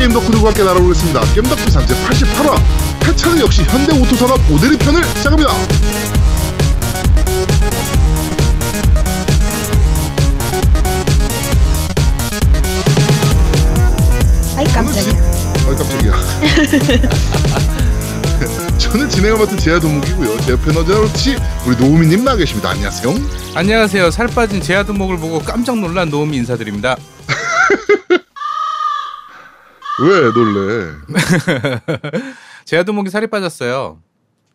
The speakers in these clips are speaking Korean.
게임 덕후들과 함께 날아오겠습니다. 게임 덕후 산제 88화. 회차는 역시 현대오토산업 오데리 편을 시작합니다. 아이 깜짝이야. 아 깜짝이야. 저는 진행을 맡은 제야 도목이고요. 제 옆에 너저렇지 우리 노우미님 나와 계십니다. 안녕하세요. 안녕하세요. 살 빠진 제아두목을 보고 깜짝 놀란 노음이 인사드립니다. 왜 놀래? 제아두목이 살이 빠졌어요.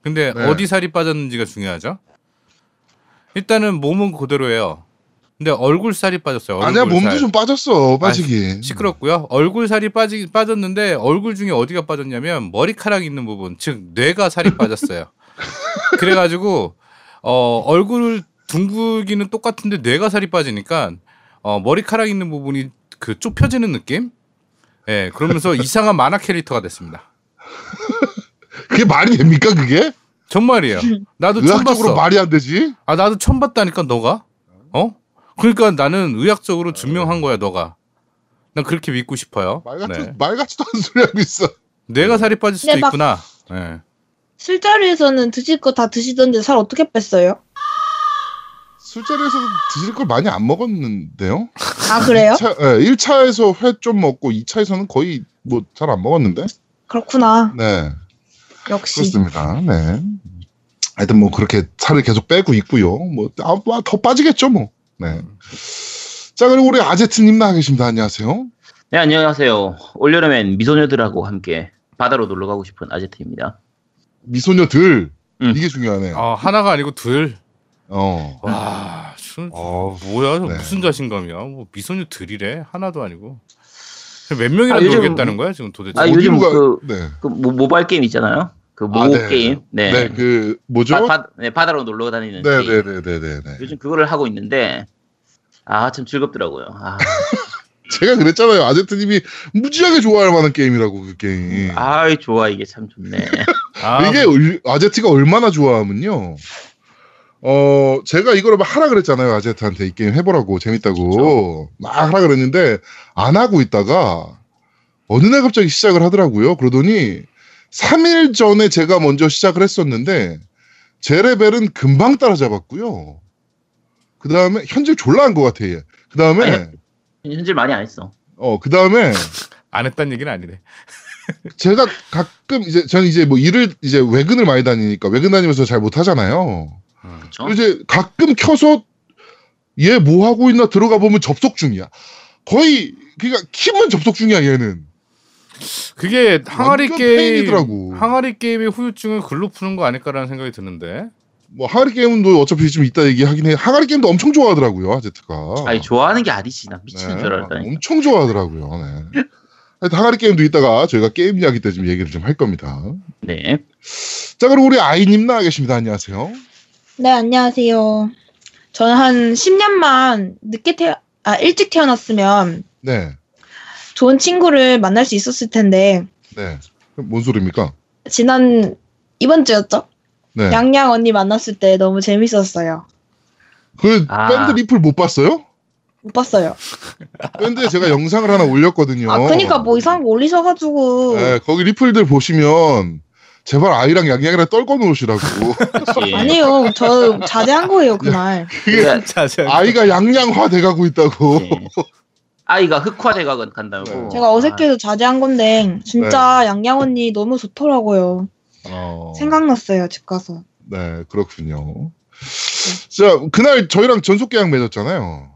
근데 네. 어디 살이 빠졌는지가 중요하죠. 일단은 몸은 그대로예요. 근데 얼굴 살이 빠졌어요. 얼굴 아니야 몸도 살. 좀 빠졌어 빠지기. 시끄럽고요. 얼굴 살이 빠지 빠졌는데 얼굴 중에 어디가 빠졌냐면 머리카락 있는 부분, 즉 뇌가 살이 빠졌어요. 그래가지고 어, 얼굴 둥글기는 똑같은데 뇌가 살이 빠지니까 어, 머리카락 있는 부분이 그 좁혀지는 느낌? 예, 그러면서 이상한 만화 캐릭터가 됐습니다. 그게 말이 됩니까 그게? 정말이에요. 나도 처음 의학적으로 봤어. 말이 안 되지? 아 나도 처음 봤다니까 너가 어? 그러니까 나는 의학적으로 증명한 거야 너가. 난 그렇게 믿고 싶어요. 말 같은 네. 말 같지도 않은 소리 하고 있어. 뇌가 살이 빠질 수도 네, 막- 있구나. 예. 술자리에서는 드실 거 다 드시던데 살 어떻게 뺐어요? 술자리에서 드실 걸 많이 안 먹었는데요? 아 그래요? 1차, 예, 1차에서 회 좀 먹고 2차에서는 거의 뭐 잘 안 먹었는데? 그렇구나. 네. 역시. 그렇습니다. 네. 하여튼 뭐 그렇게 살을 계속 빼고 있고요. 뭐, 아, 뭐더 빠지겠죠, 뭐. 네. 자, 그리고 우리 아제트님 나와 계십니다. 안녕하세요. 네, 안녕하세요. 올여름엔 미소녀들하고 함께 바다로 놀러 가고 싶은 아제트입니다. 미소녀들. 음. 이게 중요하네요. 아 하나가 아니고 둘. 어. 와, 술, 어. 뭐야? 저 네. 무슨 자신감이야? 뭐 미소녀 들이래 하나도 아니고. 몇 명이나 아, 요즘- 놀겠다는 거야 지금 도대체? 아, 요즘 가- 그- 네. 그 모, 모바일 게임 있잖아요. 그모 아, 네. 게임. 네. 네, 그, 뭐죠? 바, 바, 네, 바다로 놀러 다니는 네, 게임. 네, 네, 네, 네, 네. 요즘 그거를 하고 있는데 아, 참 즐겁더라고요. 아, 제가 그랬잖아요. 아제트님이 무지하게 좋아할 만한 게임이라고, 그 게임. 아이 좋아 이게 참 좋네. 아, 이게 얼- 아제트가 얼마나 좋아하면요. 어, 제가 이거를 막 하라 그랬잖아요. 아제트한테 이 게임 해보라고. 재밌다고. 막 하라 그랬는데, 안 하고 있다가, 어느 날 갑자기 시작을 하더라고요. 그러더니, 3일 전에 제가 먼저 시작을 했었는데, 제 레벨은 금방 따라잡았고요. 그 다음에, 현질 졸라 한 것 같아, 얘. 그 다음에, 현질 많이 안 했어. 어, 그 다음에, 안 했다는 얘기는 아니네. 제가 가끔 이제 저는 이제 뭐 일을 이제 외근을 많이 다니니까 외근 다니면서 잘 못 하잖아요. 그렇죠? 이제 가끔 켜서 얘 뭐 하고 있나 들어가 보면 접속 중이야. 거의 그러니까 키면 접속 중이야 얘는. 그게 항아리 완전 게임 페인이더라고. 항아리 게임의 후유증을 글로 푸는 거 아닐까라는 생각이 드는데. 뭐 항아리 게임도 어차피 좀 이따 얘기하긴 해. 항아리 게임도 엄청 좋아하더라고요 아제트가. 아니 좋아하는 게 아니지. 나 미치는 네, 줄 알았다니. 엄청 좋아하더라고요. 네. 하여튼 항아리 게임도 이따가 저희가 게임 이야기 때 좀 얘기를 좀 할 겁니다. 네. 자 그리고 우리 아이님 나와 계십니다. 안녕하세요. 네 안녕하세요. 저는 한 10년만 늦게 태어 아 일찍 태어났으면 네, 좋은 친구를 만날 수 있었을 텐데 네. 뭔 소리입니까? 지난 이번 주였죠? 네. 양양 언니 만났을 때 너무 재밌었어요. 그 아. 밴드 리플 못 봤어요? 못 봤어요. 밴드에 제가 영상을 하나 올렸거든요. 아 그니까 뭐 이상한 거 올리셔가지고 네, 거기 리플들 보시면 제발 아이랑 양양이랑 떨궈 놓으시라고. 그렇지. 아니요 저 자제한 거예요 그날. 자세. 아이가 양양화 돼가고 있다고. 네. 아이가 흑화돼가 간다고. 네. 제가 어색해서 자제한 건데 진짜 양양 언니 너무 좋더라고요. 어, 생각났어요 집 가서. 네, 그렇군요. 자, 그날 저희랑 전속 계약 맺었잖아요.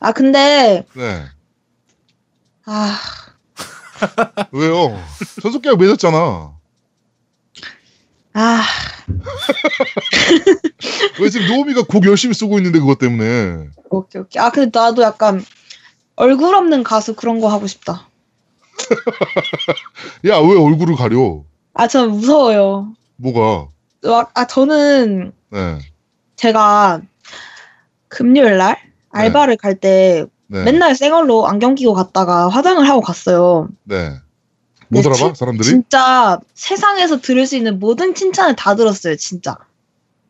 아 근데 네. 아 왜요? 전속 계약 맺었잖아. 아, 왜 지금 노우미가 곡 열심히 쓰고 있는데 그것 때문에. 오케이, 오케이. 아, 근데 나도 약간 얼굴 없는 가수 그런 거 하고 싶다. 야, 왜 얼굴을 가려? 아, 전 무서워요. 뭐가? 막, 아, 저는 네. 제가 금요일 날 알바를 갈때 네. 맨날 생얼로 안경 끼고 갔다가 화장을 하고 갔어요. 네. 못 네, 알아봐? 진- 사람들이? 진짜 세상에서 들을 수 있는 모든 칭찬을 다 들었어요, 진짜.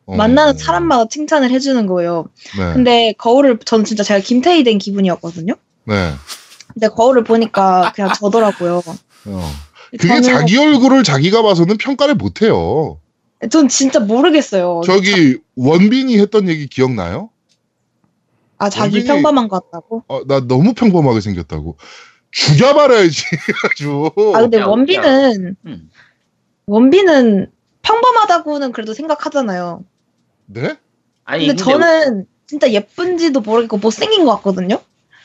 어. 만나는 사람마다 칭찬을 해주는 거예요. 네. 근데 거울을, 저는 진짜 제가 김태희 된 기분이었거든요? 네. 근데 거울을 보니까 그냥 저더라고요. 어. 그게 자기 얼굴을 자기가 봐서는 평가를 못 해요. 전 진짜 모르겠어요. 저기 원빈이 했던 얘기 기억나요? 아 자기 원빈이- 평범한 것 같다고? 어, 나 너무 평범하게 생겼다고. 죽여버려야지 아주. 아 근데 야, 원빈은 음. 원빈은 평범하다고는 그래도 생각하잖아요. 네? 아니 근데 근데 저는 진짜 예쁜지도 모르겠고 못생긴 것 같거든요.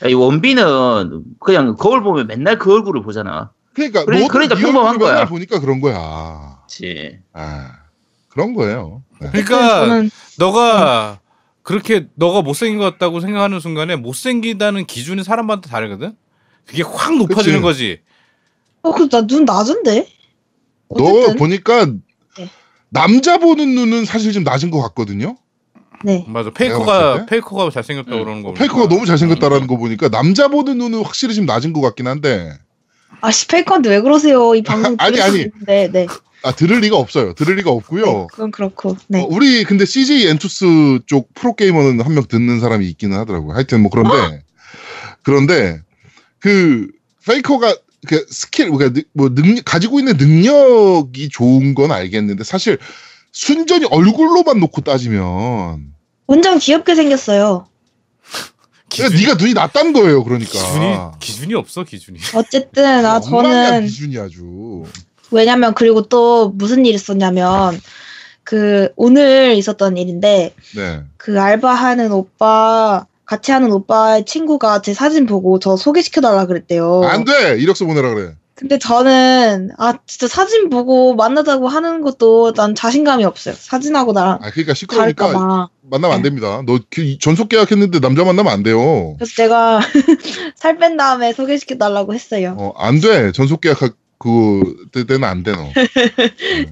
이 원빈은 그냥 거울 보면 맨날 그 얼굴을 보잖아. 그러니까 그래- 그러니까 네 평범한 거야. 맨날 보니까 그런 거야. 그렇지. 아, 그런 거예요. 네. 그러니까 저는 너가 그렇게 너가 못생긴 것 같다고 생각하는 순간에 못생기다는 기준이 사람마다 다르거든. 그게 확 높아지는 그치. 거지. 어, 그 나 눈 낮은데? 너 어쨌든 보니까 네. 남자 보는 눈은 사실 좀 낮은 것 같거든요. 네. 맞아. 페이커가 어때? 페이커가 잘생겼다고 음. 그러는 거. 페이커가 너무 잘생겼다라는 거 보니까 남자 보는 눈은 확실히 좀 낮은 것 같긴 한데 아 씨 페이커한테 왜 그러세요? 이 방송 아니, 아니. 있는데, 네. 아 들을 리가 없어요. 들을 리가 없고요. 네, 그건 그렇고. 네. 어, 우리 근데 CJ 엔투스 쪽 프로 게이머는 한 명 듣는 사람이 있기는 하더라고요. 하여튼 뭐 그런데 그런데 그 페이커가 그 스킬 그러니까 능- 뭐 능력 가지고 있는 능력이 좋은 건 알겠는데 사실 순전히 얼굴로만 놓고 따지면 완전 귀엽게 생겼어요. 그러니까 네가 눈이 낮단 거예요. 그러니까 기준이 기준이 없어 기준이. 어쨌든 아 저는 기준이 아주 왜냐면 그리고 또 무슨 일이 있었냐면 그 오늘 있었던 일인데 네. 그 알바하는 오빠 같이 하는 오빠의 친구가 제 사진 보고 저 소개시켜달라 그랬대요. 안 돼 이력서 보내라 그래. 근데 저는 아 진짜 사진 보고 만나자고 하는 것도 난 자신감이 없어요. 사진하고 나랑 아 그러니까 시끄러우니까. 만나면 안 됩니다. 너그 전속 계약했는데 남자 만나면 안 돼요. 그래서 제가 살 뺀 다음에 소개시켜 달라고 했어요. 어, 안 돼. 전속 계약 그 때는 안 돼, 너. 네.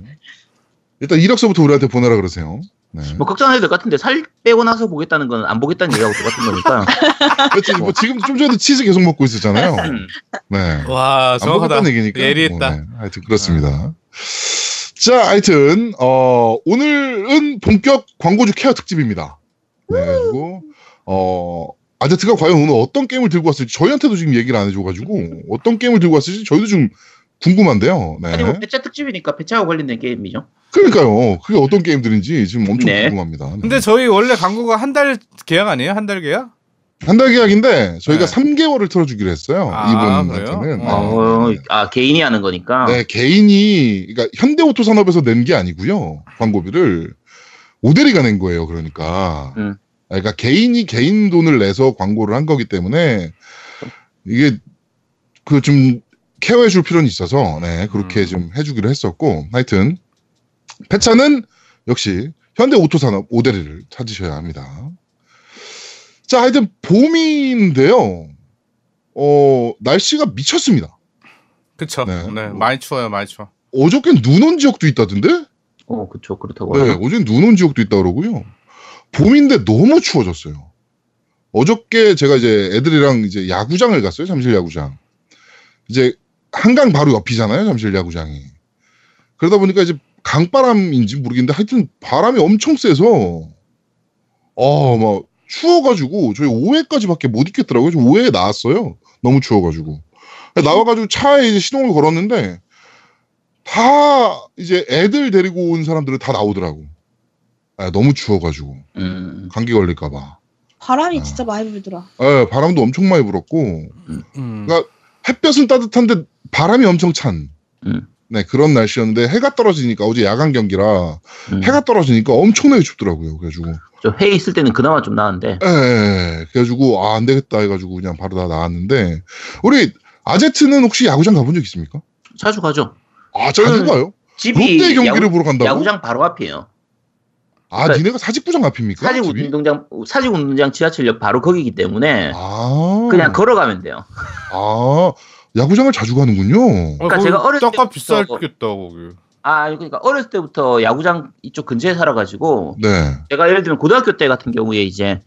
일단 이력서부터 우리한테 보내라 그러세요. 네. 뭐 걱정 안 해도 될 것 같은데 살 빼고 나서 보겠다는 건 안 보겠다는 얘기하고 똑같은 거니까. 그렇지. 뭐 지금 좀 전에 치즈 계속 먹고 있었잖아요. 음. 와 네. 안 아, 정확하다. 얘기니까. 예리했다. 뭐, 네. 하여튼 그렇습니다. 자, 하여튼 어, 오늘은 본격 광고주 케어 특집입니다. 네, 그리고 어, 아제트가 과연 오늘 어떤 게임을 들고 왔을지 저희한테도 지금 얘기를 안 해줘가지고 어떤 게임을 들고 왔을지 저희도 좀 궁금한데요. 네. 아니 뭐 배차 특집이니까 배차하고 관련된 게임이죠. 그러니까요. 그게 어떤 게임들인지 지금 엄청 네. 궁금합니다. 네. 근데 저희 원래 광고가 한 달 계약 아니에요? 한 달 계약? 한 달 계약인데 저희가 네. 3개월을 틀어주기로 했어요. 아, 이분한테는. 그래요? 네. 어, 아 개인이 하는 거니까. 네, 개인이 그러니까 현대오토 산업에서 낸 게 아니고요. 광고비를 오데리가 낸 거예요. 그러니까. 음. 아, 그러니까 개인이 개인 돈을 내서 광고를 한 거기 때문에 이게 그좀 케어해 줄 필요는 있어서 네, 그렇게 음. 좀 해주기로 했었고 하여튼 폐차는 역시 현대 오토산업 오데리를 찾으셔야 합니다. 자, 하여튼 봄인데요. 어, 날씨가 미쳤습니다. 그쵸. 네. 네. 많이 추워요, 많이 추워. 어저께 눈 온 지역도 있다던데? 어 그쵸 그렇다고. 네. 어제 눈 온 지역도 있다 그러고요. 봄인데 너무 추워졌어요. 어저께 제가 이제 애들이랑 이제 야구장을 갔어요. 잠실 야구장. 이제 한강 바로 옆이잖아요. 잠실 야구장이. 그러다 보니까 이제 강바람인지 모르겠는데 하여튼 바람이 엄청 세서 어, 막 추워가지고 저희 5회까지밖에 못 있겠더라고요. 저 5회에 나왔어요. 너무 추워가지고. 나와가지고 차에 이제 시동을 걸었는데 다 이제 애들 데리고 온 사람들은 다 나오더라고. 아, 너무 추워가지고 음. 감기 걸릴까봐. 바람이 아. 진짜 많이 불더라. 예, 바람도 엄청 많이 불었고 음. 그러니까 햇볕은 따뜻한데 바람이 엄청 찬. 음. 네 그런 날씨였는데 해가 떨어지니까 어제 야간 경기라 음. 해가 떨어지니까 엄청나게 춥더라고요. 그래가지고 저 회의 있을 때는 그나마 좀 나은데. 예, 예, 그래가지고 아, 안 되겠다 해가지고 그냥 바로 다 나왔는데 우리 아제트는 혹시 야구장 가본 적 있습니까? 자주 가죠. 아 자주 가요? 집이 롯데 경기를 야구, 보러 간다고? 야구장 바로 앞이에요. 아 그러니까 니네가 사직구장 앞입니까? 사직? 운동장 사직 운동장 지하철역 바로 거기기 때문에 아 그냥 걸어가면 돼요. 아 야구장을 자주 가는군요. 어, 그러니까 거기 제가 어렸을 값 때부터- 비싸겠다 거기. 아 그러니까 어렸을 때부터 야구장 이쪽 근처에 살아가지고 네. 제가 예를 들면 고등학교 때 같은 경우에 이제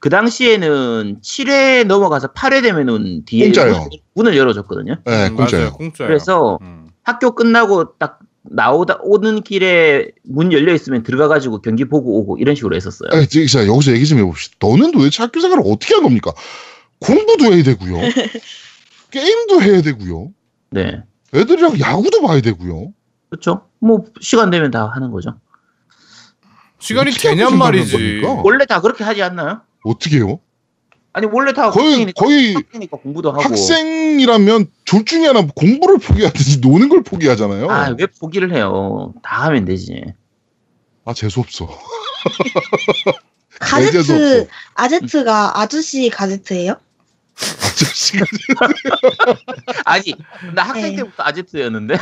그 당시에는 7회 넘어가서 8회 되면은 뒤에 공짜요. 문- 문을 열어줬거든요. 네, 음, 공짜요. 맞아요, 공짜요. 그래서 음. 학교 끝나고 딱 나오다 오는 길에 문 열려 있으면 들어가 가지고 경기 보고 오고 이런 식으로 했었어요. 아, 저, 자, 여기서 얘기 좀 해봅시다. 너는 도대체 학교 생활을 어떻게 한 겁니까? 공부도 해야 되고요. 게임도 해야 되고요. 네. 애들이랑 야구도 봐야 되고요. 그렇죠. 뭐 시간 되면 다 하는 거죠. 시간이 되냔 하고 말이지. 원래 다 그렇게 하지 않나요? 어떻게 해요? 아니 원래 다 거의 학생이니까, 거의 학생이니까 공부도 하고. 학생이라면 둘 중에 하나 공부를 포기하든지 노는 걸 포기하잖아요. 아, 왜 포기를 해요? 다 하면 되지. 아 재수 없어. 가제트. 아제트가 아저씨 가제트예요? 아저씨가 아니, 나 학생 네. 때부터 아제트였는데.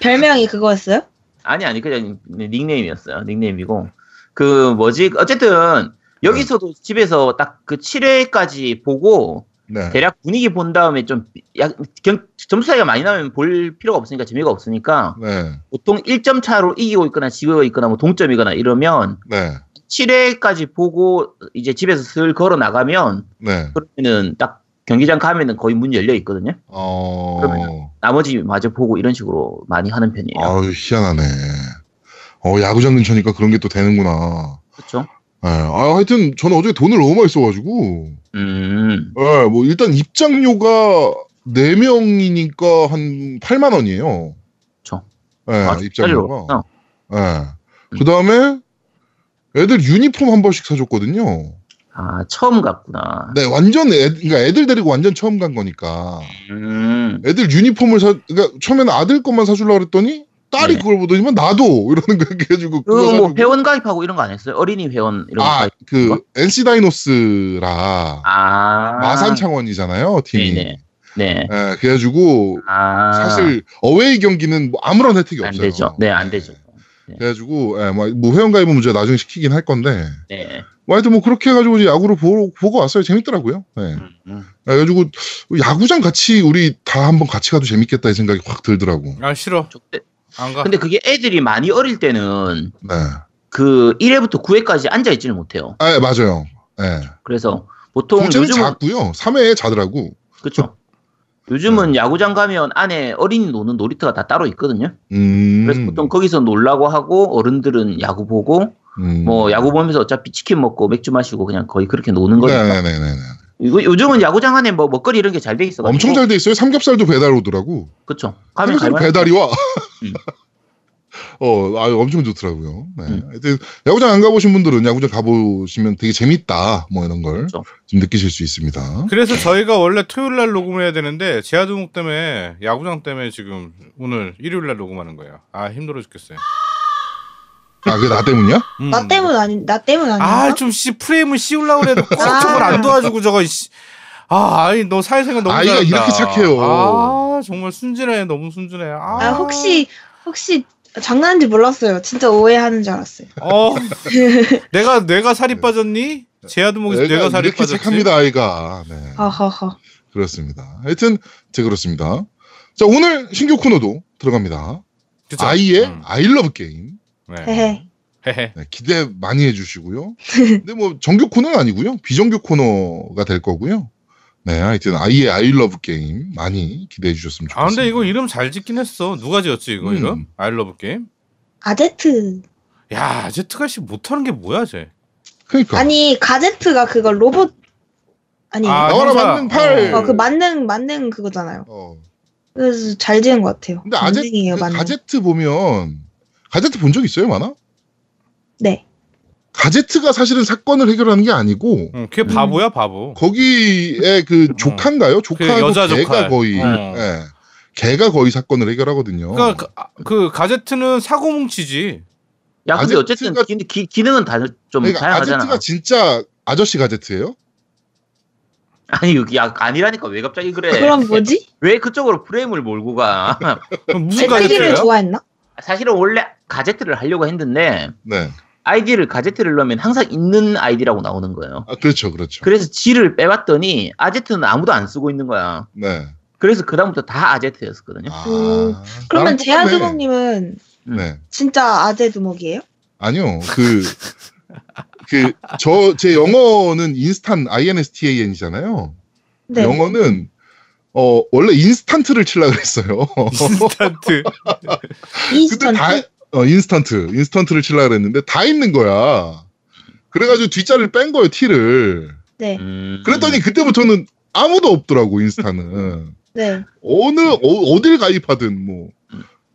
별명이 그거였어요? 아니, 아니, 그냥 닉네임이었어요. 닉네임이고. 그, 뭐지, 어쨌든, 여기서도 집에서 딱 그 7회까지 보고, 네. 대략 분위기 본 다음에 좀, 약, 경, 점수 차이가 많이 나면 볼 필요가 없으니까 재미가 없으니까, 네. 보통 1점 차로 이기고 있거나 지고 있거나 뭐 동점이거나 이러면, 네. 7회까지 보고 이제 집에서 슬 걸어 나가면, 네. 그러면은 딱 경기장 가면은 거의 문 열려 있거든요. 어. 그러면- 나머지 마저 보고 이런 식으로 많이 하는 편이에요. 아유 희한하네. 어 야구장 근처니까 그런 게 또 되는구나. 그렇죠? 예. 아 하여튼 저는 어제 돈을 너무 많이 써가지고. 음, 예, 뭐 일단 입장료가 4명이니까 한 8만 원이에요. 그쵸. 예, 아, 입장료가. 예. 그 다음에 애들 유니폼 한 번씩 사줬거든요. 아 처음 갔구나. 네, 완전 애, 그러니까 애들 데리고 완전 처음 간 거니까. 음, 애들 유니폼을 사, 그러니까 처음에는 아들 것만 사주려고 그랬더니 딸이 네. 그걸 보더니만 나도 이러는 거 해가지고. 그거 그뭐. 회원 가입하고 이런 거 안 했어요? 어린이 회원 이런 거 아. 그 NC 다이노스라 아, 마산 창원이잖아요, 팀이. 네네. 네. 예, 그래가지고 아, 사실 어웨이 경기는 뭐 아무런 혜택이 안 없어요. 되죠. 네, 안 되죠. 그래가지고 예, 뭐, 뭐 회원 가입은 문제 나중에 시키긴 할 건데. 네. 뭐 하여튼 뭐 그렇게 해가지고 이제 야구를 보고, 보고 왔어요. 재밌더라고요. 예. 음, 음. 그래가지고 야구장 같이 우리 다 한번 같이 가도 재밌겠다 이 생각이 확 들더라고. 아 싫어. 좋대. 안 가. 근데 그게 애들이 많이 어릴 때는 네. 그 1회부터 9회까지 앉아 있지를 못해요. 아, 예, 맞아요. 예. 그래서 보통 요즘은 작고요. 3회에 자더라고. 그렇죠. 요즘은 야구장 가면 안에 어린이 노는 놀이터가 다 따로 있거든요. 음. 그래서 보통 거기서 놀라고 하고 어른들은 야구 보고 음. 뭐 야구 보면서 어차피 치킨 먹고 맥주 마시고 그냥 거의 그렇게 노는 거니까. 네네네네. 이거 요즘은 야구장 안에 뭐 먹거리 이런 게 잘 돼 있어. 엄청 잘 돼 있어요. 삼겹살도 배달 오더라고. 그렇죠. 가면 삼겹살. 배달이 와. 음. 어, 아 엄청 좋더라고요. 네. 음. 하여튼 야구장 안 가보신 분들은 야구장 가보시면 되게 재밌다. 뭐 이런 걸좀 그렇죠. 느끼실 수 있습니다. 그래서 저희가 원래 토요일 날 녹음을 해야 되는데 제아두목 때문에 야구장 때문에 지금 오늘 일요일 날 녹음하는 거예요. 아 힘들어 죽겠어요. 아, 그게 나 때문이야? 음. 나 때문 아니 나 때문 아닌가? 아좀 씨 프레임을 씌우려고 그래도 꼭 아. 저걸 안 도와주고 저거 씨. 아, 아이 너 사회생활 너무 아이가 잘한다. 이렇게 착해요. 아 정말 순진해, 너무 순진해. 아, 아, 혹시 혹시 장난인지 몰랐어요. 진짜 오해하는 줄 알았어요. 어, 내가 뇌가 살이 빠졌니? 제아두목에서 애가 뇌가 살이 이렇게 빠졌지. 착합니다, 아이가. 네. 허허허. 그렇습니다. 하여튼 제 그렇습니다. 자, 오늘 신규 코너도 들어갑니다. 그쵸? 아이의 음. I love 게임. 네. 네, 기대 많이 해주시고요. 근데 뭐 정규 코너는 아니고요. 비정규 코너가 될 거고요. 네, 하여튼 아이의 I love 게임 많이 기대해 주셨으면 좋겠습니다. 아 근데 이거 이름 잘 짓긴 했어. 누가 지었지 이거 음. 이름? I love 게임. 아제트. 야 제트가 씨 못하는 게 뭐야 쟤? 그러니까 아니 가제트가 그거 로봇 아니 아, 어, 나와라. 만능 팔. 그 만능 만능 그거잖아요. 어. 그래서 잘 지은 것 같아요. 근데 아제 만능이에요, 그. 가제트 보면 가제트 본 적 있어요, 많아? 네. 가제트가 사실은 사건을 해결하는 게 아니고 응, 걔 바보야 바보. 거기에 그 조카인가요? 조카하고 그 여자 걔가 조카. 거의 어. 예. 걔가 거의 사건을 해결하거든요. 그러니까 그, 그 가제트는 사고 뭉치지. 야 근데 아제트가- 어쨌든 기, 기, 기능은 다좀 그러니까 다양하잖아. 아제트가 진짜 아저씨 가제트예요? 아니 여기 야 아니라니까 왜 갑자기 그래? 그럼 뭐지? 왜 그쪽으로 프레임을 몰고 가? 그럼 무슨 제트기를 가제트예요? 좋아했나? 사실은 원래 가제트를 하려고 했는데 네. 아이디를 가제트를 넣으면 항상 있는 아이디라고 나오는 거예요. 아, 그렇죠, 그렇죠. 그래서 G를 빼봤더니 아제트는 아무도 안 쓰고 있는 거야. 네. 그래서 그 다음부터 다 아제트였었거든요. 아, 음, 그러면. 제아두목님은 네. 진짜 아재 두목이에요? 아니요. 그, 그, 저, 제 영어는 인스탄, INSTAN이잖아요. 네. 영어는, 어, 원래 인스탄트를 치려고 그랬어요. 인스턴트. 인스턴트. 다, 어, 인스턴트. 인스턴트를 치려고 그랬는데 다 있는 거야. 그래가지고 뒷자리를 뺀 거예요, T를. 네. 음. 그랬더니 그때부터는 아무도 없더라고 인스탄은. 네. 어느 어, 딜 가입하든 뭐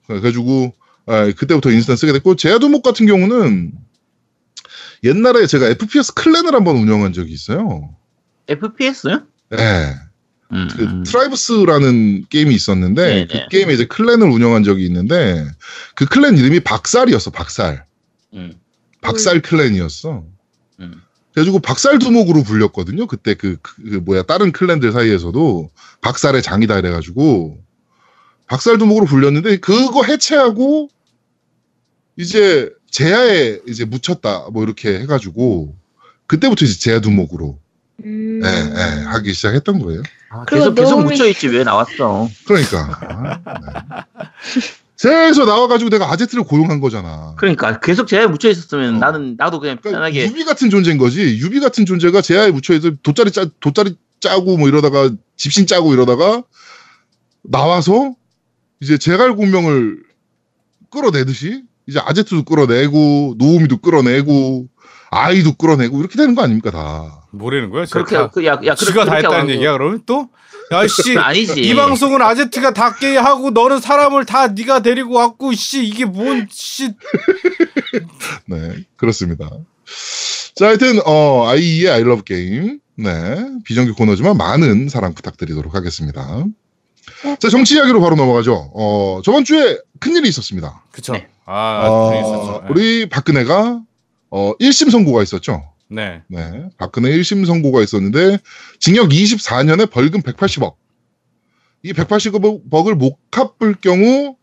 그래가지고 아, 그때부터 인스탄 쓰게 됐고 재야두목 같은 경우는 옛날에 제가 FPS clan을 한번 운영한 적이 있어요. FPS? 네. 음, 그 음. 트라이브스라는 게임이 있었는데 네네. 그 게임에 이제 clan을 운영한 적이 있는데 그 clan 이름이 박살이었어 박살 음, 박살 clan이었어 음. 그래가지고 박살 두목으로 불렸거든요 그때 그, 그- 그 뭐야 다른 clan들 사이에서도 박살의 장이다 이래가지고 박살 두목으로 불렸는데 그거 해체하고 이제 재야에 이제 묻혔다 뭐 이렇게 해가지고 그때부터 이제 재야 두목으로 음. 예, 예, 하기 시작했던 거예요. 아, 계속 계속 너무- 묻혀있지 왜 나왔어? 그러니까. 아, 네. 재야에서 나와가지고 내가 아제트를 고용한 거잖아. 그러니까 계속 재야에 묻혀 있었으면 어. 나는 나도 그냥 그러니까 편하게 유비 같은 존재인 거지. 유비 같은 존재가 재야에 묻혀 있어 돗자리 짜 돗자리 짜고 뭐 이러다가 집신 짜고 이러다가 나와서 이제 제갈 공명을 끌어내듯이 이제 아제트도 끌어내고 노우미도 끌어내고 아이도 끌어내고 이렇게 되는 거 아닙니까 다. 뭐라는 거야? 그렇게 다, 그, 야, 야, 지가 다 그렇게 했다는 하고- 얘기야 그러면 또? 야씨 아니지. 이 방송은 아제트가 다깨 하고 너는 사람을 다 네가 데리고 왔고 씨 이게 뭔씨 네, 그렇습니다. 자, 하여튼, 어, 아이의 I love 게임. 네, 비정규 코너지만 많은 사랑 부탁드리도록 하겠습니다. 네. 자, 정치 이야기로 바로 넘어가죠. 어, 저번 주에 큰 일이 있었습니다. 그쵸? 네. 아 어, 있었죠. 우리 박근혜가, 어, 1심 선고가 있었죠. 네. 네, 박근혜 1심 선고가 있었는데, 징역 24년에 벌금 180억. 이 180억을 못 갚을 경우,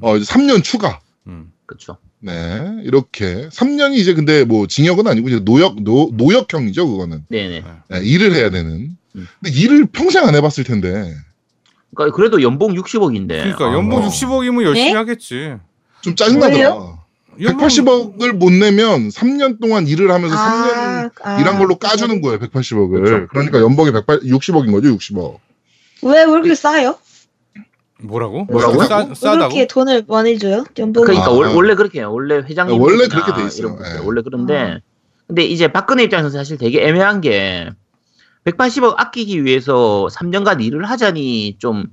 어, 이제 3년 추가. 음. 그렇죠. 네, 이렇게 3년이 이제 근데 뭐 징역은 아니고 이제 노역 노, 노역형이죠 그거는 네네. 네, 일을 해야 되는. 음. 근데 일을 평생 안 해봤을 텐데 그러니까 그래도 연봉 60억인데. 그러니까 연봉 어. 60억이면 열심히 네? 하겠지. 좀 짜증나더라. 왜요? 연봉- 180억을 못 내면 3년 동안 일을 하면서 3년 아, 일한 걸로 아, 까주는 거예요 180억을. 그렇죠. 그러니까 연봉이 180, 60억인 거죠 60억. 왜, 왜 그렇게 싸요? 뭐라고? 뭐라고? 싸, 왜 싸다고? 그렇게 돈을 많이 줘요? 연봉. 그러니까 아, 월- 아. 원래 그렇게 해요. 원래 회장님 원래 그렇게 돼 있어요. 예. 원래 그런데 근데 이제 박근혜 입장에서 사실 되게 애매한 게 180억 아끼기 위해서 3년간 일을 하자니 좀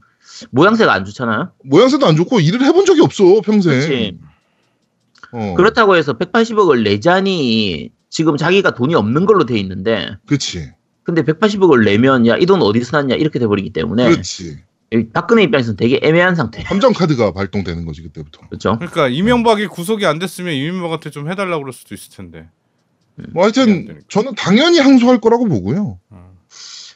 모양새가 안 좋잖아요. 모양새도 안 좋고 일을 해본 적이 없어 평생. 그렇지. 어, 그렇다고 해서 180억을 내자니 지금 자기가 돈이 없는 걸로 돼 있는데 그렇지. 근데 180억을 내면 야 이 돈 어디서 났냐 이렇게 돼 버리기 때문에 그렇지. 이 박근혜 입장에서는 되게 애매한 상태. 함정 카드가 발동되는 거지 그때부터. 그렇죠? 그러니까 이명박이 구속이 안 됐으면 이명박한테 좀 해달라고 그럴 수도 있을 텐데. 뭐 하여튼. 저는 당연히 항소할 거라고 보고요. 어.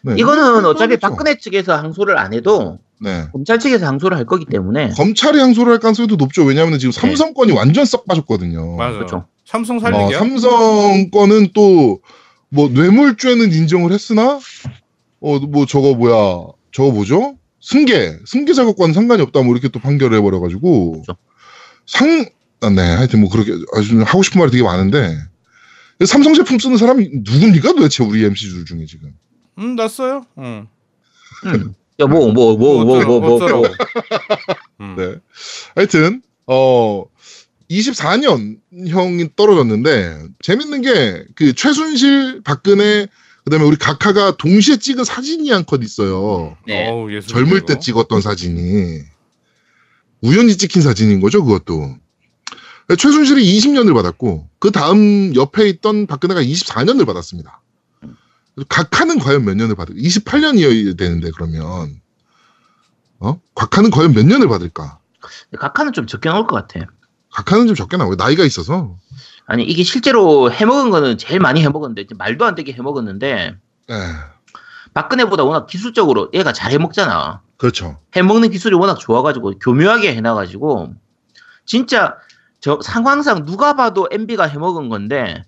네. 이거는 어차피 그렇죠. 박근혜 측에서 항소를 안 해도 네. 검찰 측에서 항소를 할 거기 때문에 검찰이 항소를 할 가능성이 높죠. 왜냐하면 지금 삼성권이 완전 썩 빠졌거든요. 맞아. 그렇죠. 삼성 어, 살리기야? 삼성권은 또 뭐 뇌물죄는 인정을 했으나 어 뭐 저거 뭐야 저거 뭐죠? 승계 승계 자격과는 상관이 없다 뭐 이렇게 또 판결을 해버려가지고 그렇죠. 상 아, 네, 하여튼 뭐 그렇게 아주 하고 싶은 말이 되게 많은데 삼성 제품 쓰는 사람이 누굽니까 도대체 우리 MC들 중에 지금? 음, 났어요. 응. 음. 야, 뭐, 뭐, 뭐, 뭐, 뭐, 뭐, 뭐. 음. 네. 하여튼 어 24년형이 떨어졌는데 재밌는 게 그 최순실, 박근혜 그다음에 우리 각하가 동시에 찍은 사진이 한 컷 있어요. 네. 어우, 예술 젊을 때 찍었던 사진이 우연히 찍힌 사진인 거죠, 그것도. 최순실이 20년을 받았고 그 다음 옆에 있던 박근혜가 24년을 받았습니다. 각하는 과연 몇 년을 받을? 28년이어야 되는데 그러면 어? 각하는 과연 몇 년을 받을까? 각하는 좀 적게 나올 것 같아. 각하는 좀 적게 나오고 나이가 있어서. 아니, 이게 실제로 해먹은 거는 제일 많이 해먹었는데, 말도 안 되게 해먹었는데, 예, 박근혜보다 워낙 기술적으로 얘가 잘 해먹잖아. 그렇죠. 해먹는 기술이 워낙 좋아가지고, 교묘하게 해놔가지고, 진짜, 저 상황상 누가 봐도 MB가 해먹은 건데,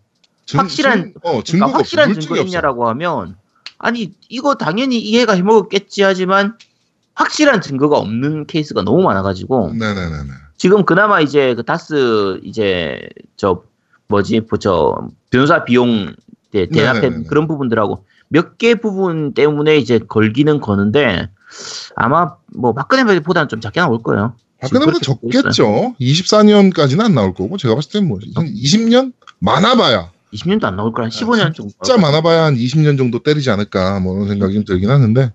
증- 확실한- 증- 어, 그러니까 증거가 확실한. 증거. 있냐라고 하면, 아니, 이거 당연히 이 애가 해먹었겠지 하지만, 확실한 증거가 없는 케이스가 너무 많아가지고, 네네네네. 지금 그나마 이제 그 다스 이제 저 뭐지 뭐저 변호사 비용 대- 대납해. 그런 부분들하고 몇 개 부분 때문에 이제 걸기는 거는데 아마 뭐 박근혜보다는 좀 작게 나올 거예요. 박근혜보다 적겠죠. 24년까지는 안 나올 거고 제가 봤을 때는 뭐한 20년 많아봐야 20년도 안 나올 거야. 15년 정도. 진짜 많아봐야 한 20년 정도 때리지 않을까 뭐 이런 생각이 좀 들긴 하는데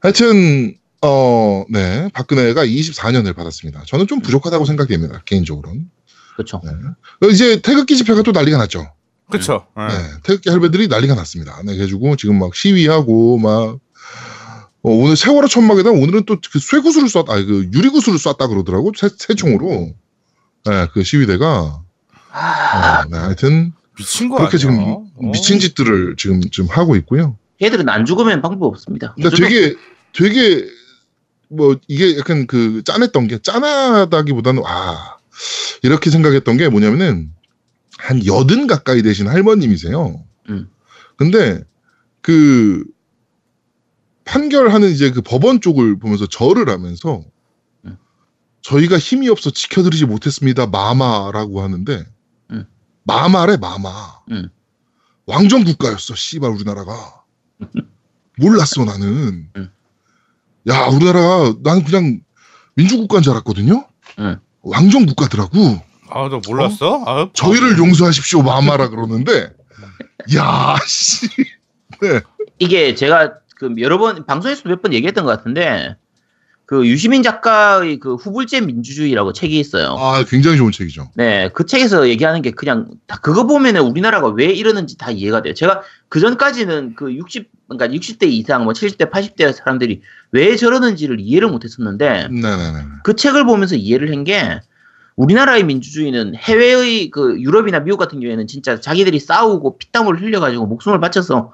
하여튼 어, 네 박근혜가 24년을 받았습니다. 저는 좀 부족하다고 생각됩니다 개인적으로는. 그렇죠. 네. 이제 태극기 집회가 또 난리가 났죠. 그쵸. 네, 네. 태극기 할배들이 난리가 났습니다. 네, 그래가지고 지금 막 시위하고 막 어, 오늘 세월호 천막에다 오늘은 또 그 쇠구슬을 쐈, 아니 그 유리구슬을 쐈다 그러더라고 새, 새총으로. 네, 그 시위대가. 아, 어, 네, 하여튼 미친 거 그렇게 아니야? 지금 어. 미친 짓들을 지금 좀 하고 있고요. 걔들은 안 죽으면 방법 없습니다. 근데 되게 되게 뭐 이게 약간 그 짠했던 게 짠하다기보다는 아 이렇게 생각했던 게 뭐냐면은 한 여든 가까이 되신 할머님이세요. 음. 근데 그 판결하는 이제 그 법원 쪽을 보면서 절을 하면서 음. 저희가 힘이 없어 지켜드리지 못했습니다. 마마라고 하는데 음. 마마래 마마. 음. 왕정 국가였어. 씨발 우리나라가. 몰랐어 나는. 음. 야 우리나라가 나는 그냥 민주국가인 줄 알았거든요. 음. 왕정 국가더라고. 아, 너 몰랐어? 아, 저희를 용서하십시오 마마라 그러는데 야 씨. 네. 이게 제가 그 여러 번 방송에서도 몇 번 얘기했던 것 같은데 그 유시민 작가의 그 후불제 민주주의라고 책이 있어요. 아 굉장히 좋은 책이죠. 네, 그 책에서 얘기하는 게 그냥 다 그거 보면은 우리나라가 왜 이러는지 다 이해가 돼요. 제가 그 전까지는 그 60, 그러니까 60대 이상, 뭐 70대, 80대 사람들이 왜 저러는지를 이해를 못 했었는데 네네네. 그 책을 보면서 이해를 한 게 우리나라의 민주주의는 해외의 그 유럽이나 미국 같은 경우에는 진짜 자기들이 싸우고 피땀을 흘려가지고 목숨을 바쳐서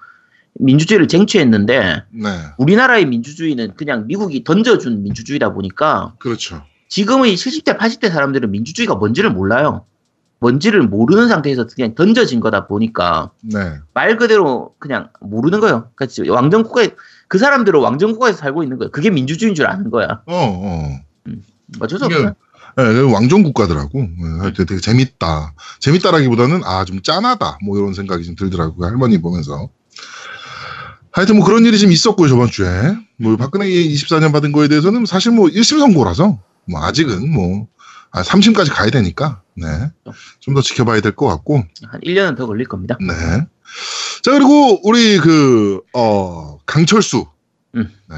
민주주의를 쟁취했는데 네. 우리나라의 민주주의는 그냥 미국이 던져준 민주주의다 보니까 그렇죠. 지금의 70대, 80대 사람들은 민주주의가 뭔지를 몰라요. 뭔지를 모르는 상태에서 그냥 던져진 거다 보니까 네. 말 그대로 그냥 모르는 거예요. 그렇지. 왕정국가에 그 사람들은 왕정국가에서 살고 있는 거예요. 그게 민주주의인 줄 아는 거야. 어 어. 어쩔 수 없어. 네, 왕정 국가더라고. 네, 되게 재밌다. 재밌다라기보다는 아 좀 짠하다. 뭐 이런 생각이 좀 들더라고요. 할머니 보면서. 하여튼 뭐 그런 일이 좀 있었고요 저번 주에. 뭐 박근혜 24년 받은 거에 대해서는 사실 뭐 1심 선고라서 뭐 아직은 뭐 아, 3심까지 가야 되니까 네. 좀 더 지켜봐야 될 것 같고. 한 1년은 더 걸릴 겁니다. 네. 자 그리고 우리 그 어, 강철수, 음. 네.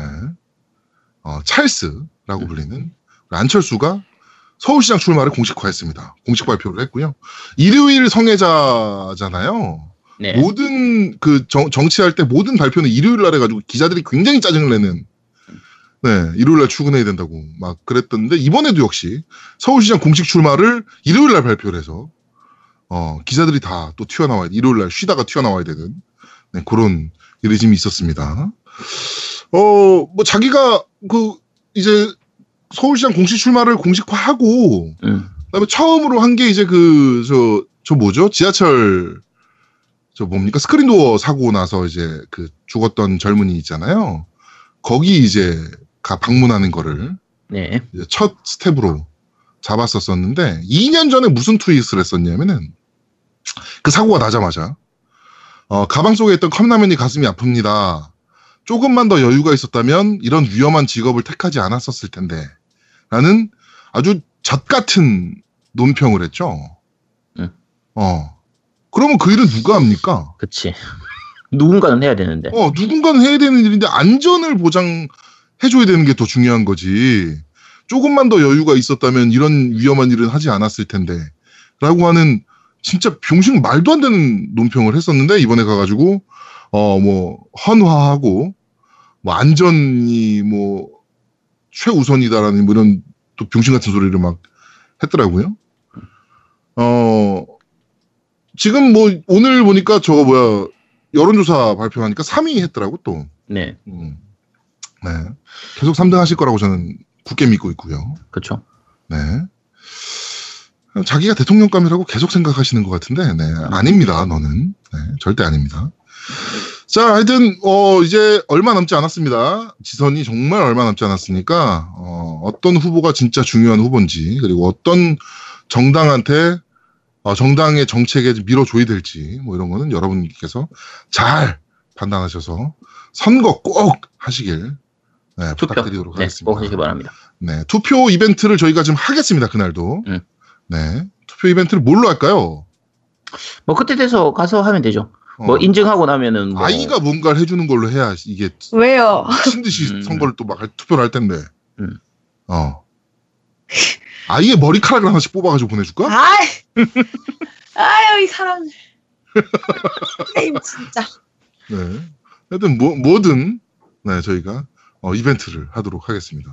어, 찰스라고 불리는 안철수가 서울시장 출마를 공식화했습니다. 공식 발표를 했고요. 일요일 성애자잖아요. 네. 모든 그 정, 정치할 때 모든 발표는 일요일 날 해가지고 기자들이 굉장히 짜증을 내는. 네, 일요일 날 출근해야 된다고 막 그랬던데 이번에도 역시 서울시장 공식 출마를 일요일 날 발표를 해서 어, 기자들이 다 또 튀어나와야 일요일 날 쉬다가 튀어나와야 되는 네, 그런 일이 좀 있었습니다. 어, 뭐 자기가 그 이제 서울시장 공식 출마를 공식화하고 음. 그다음에 처음으로 한 게 이제 그 저저 뭐죠 지하철 저 뭡니까 스크린도어 사고 나서 이제 그 죽었던 젊은이 있잖아요. 거기 이제 가 방문하는 거를 네. 첫 스텝으로 잡았었었는데 2년 전에 무슨 트윗을 했었냐면은 그 사고가 나자마자 어, 가방 속에 있던 컵라면이 가슴이 아픕니다. 조금만 더 여유가 있었다면 이런 위험한 직업을 택하지 않았었을 텐데 라는 아주 좆 같은 논평을 했죠. 응. 어. 그러면 그 일은 누가 합니까? 그치. 누군가는 해야 되는데. 어, 누군가는 해야 되는 일인데 안전을 보장해줘야 되는 게 더 중요한 거지. 조금만 더 여유가 있었다면 이런 위험한 일은 하지 않았을 텐데. 라고 하는 진짜 병신 말도 안 되는 논평을 했었는데 이번에 가가지고 어, 뭐, 헌화하고 뭐 안전이 뭐 최우선이다라는 뭐 이런 또 병신 같은 소리를 막 했더라고요. 어, 지금 뭐 오늘 보니까 저거 뭐야 여론조사 발표하니까 3위 했더라고 또. 네. 음. 네. 계속 3등 하실 거라고 저는 굳게 믿고 있고요. 그쵸. 네. 자기가 대통령감이라고 계속 생각하시는 것 같은데, 네. 아닙니다, 너는. 네. 절대 아닙니다. 자, 하여튼, 어, 이제 얼마 남지 않았습니다. 지선이 정말 얼마 남지 않았으니까, 어, 어떤 후보가 진짜 중요한 후보인지, 그리고 어떤 정당한테, 어, 정당의 정책에 밀어줘야 될지, 뭐 이런 거는 여러분께서 잘 판단하셔서 선거 꼭 하시길, 네, 투표. 부탁드리도록 네. 하겠습니다. 꼭 하시기 바랍니다. 네, 투표 이벤트를 저희가 지금 하겠습니다. 그날도. 음. 네, 투표 이벤트를 뭘로 할까요? 뭐 그때 돼서 가서 하면 되죠. 어. 뭐 인증하고 나면은 뭐 아이가 뭔가를 해주는 걸로 해야 이게 왜요? 미친 듯이 음. 선거를 또 막 투표를 할 텐데. 음. 어. 아이의 머리카락을 하나씩 뽑아가지고 보내줄까? 아이, 아유 이 사람들. 게임 진짜. 네. 하여튼 뭐, 뭐든 네 저희가 어, 이벤트를 하도록 하겠습니다.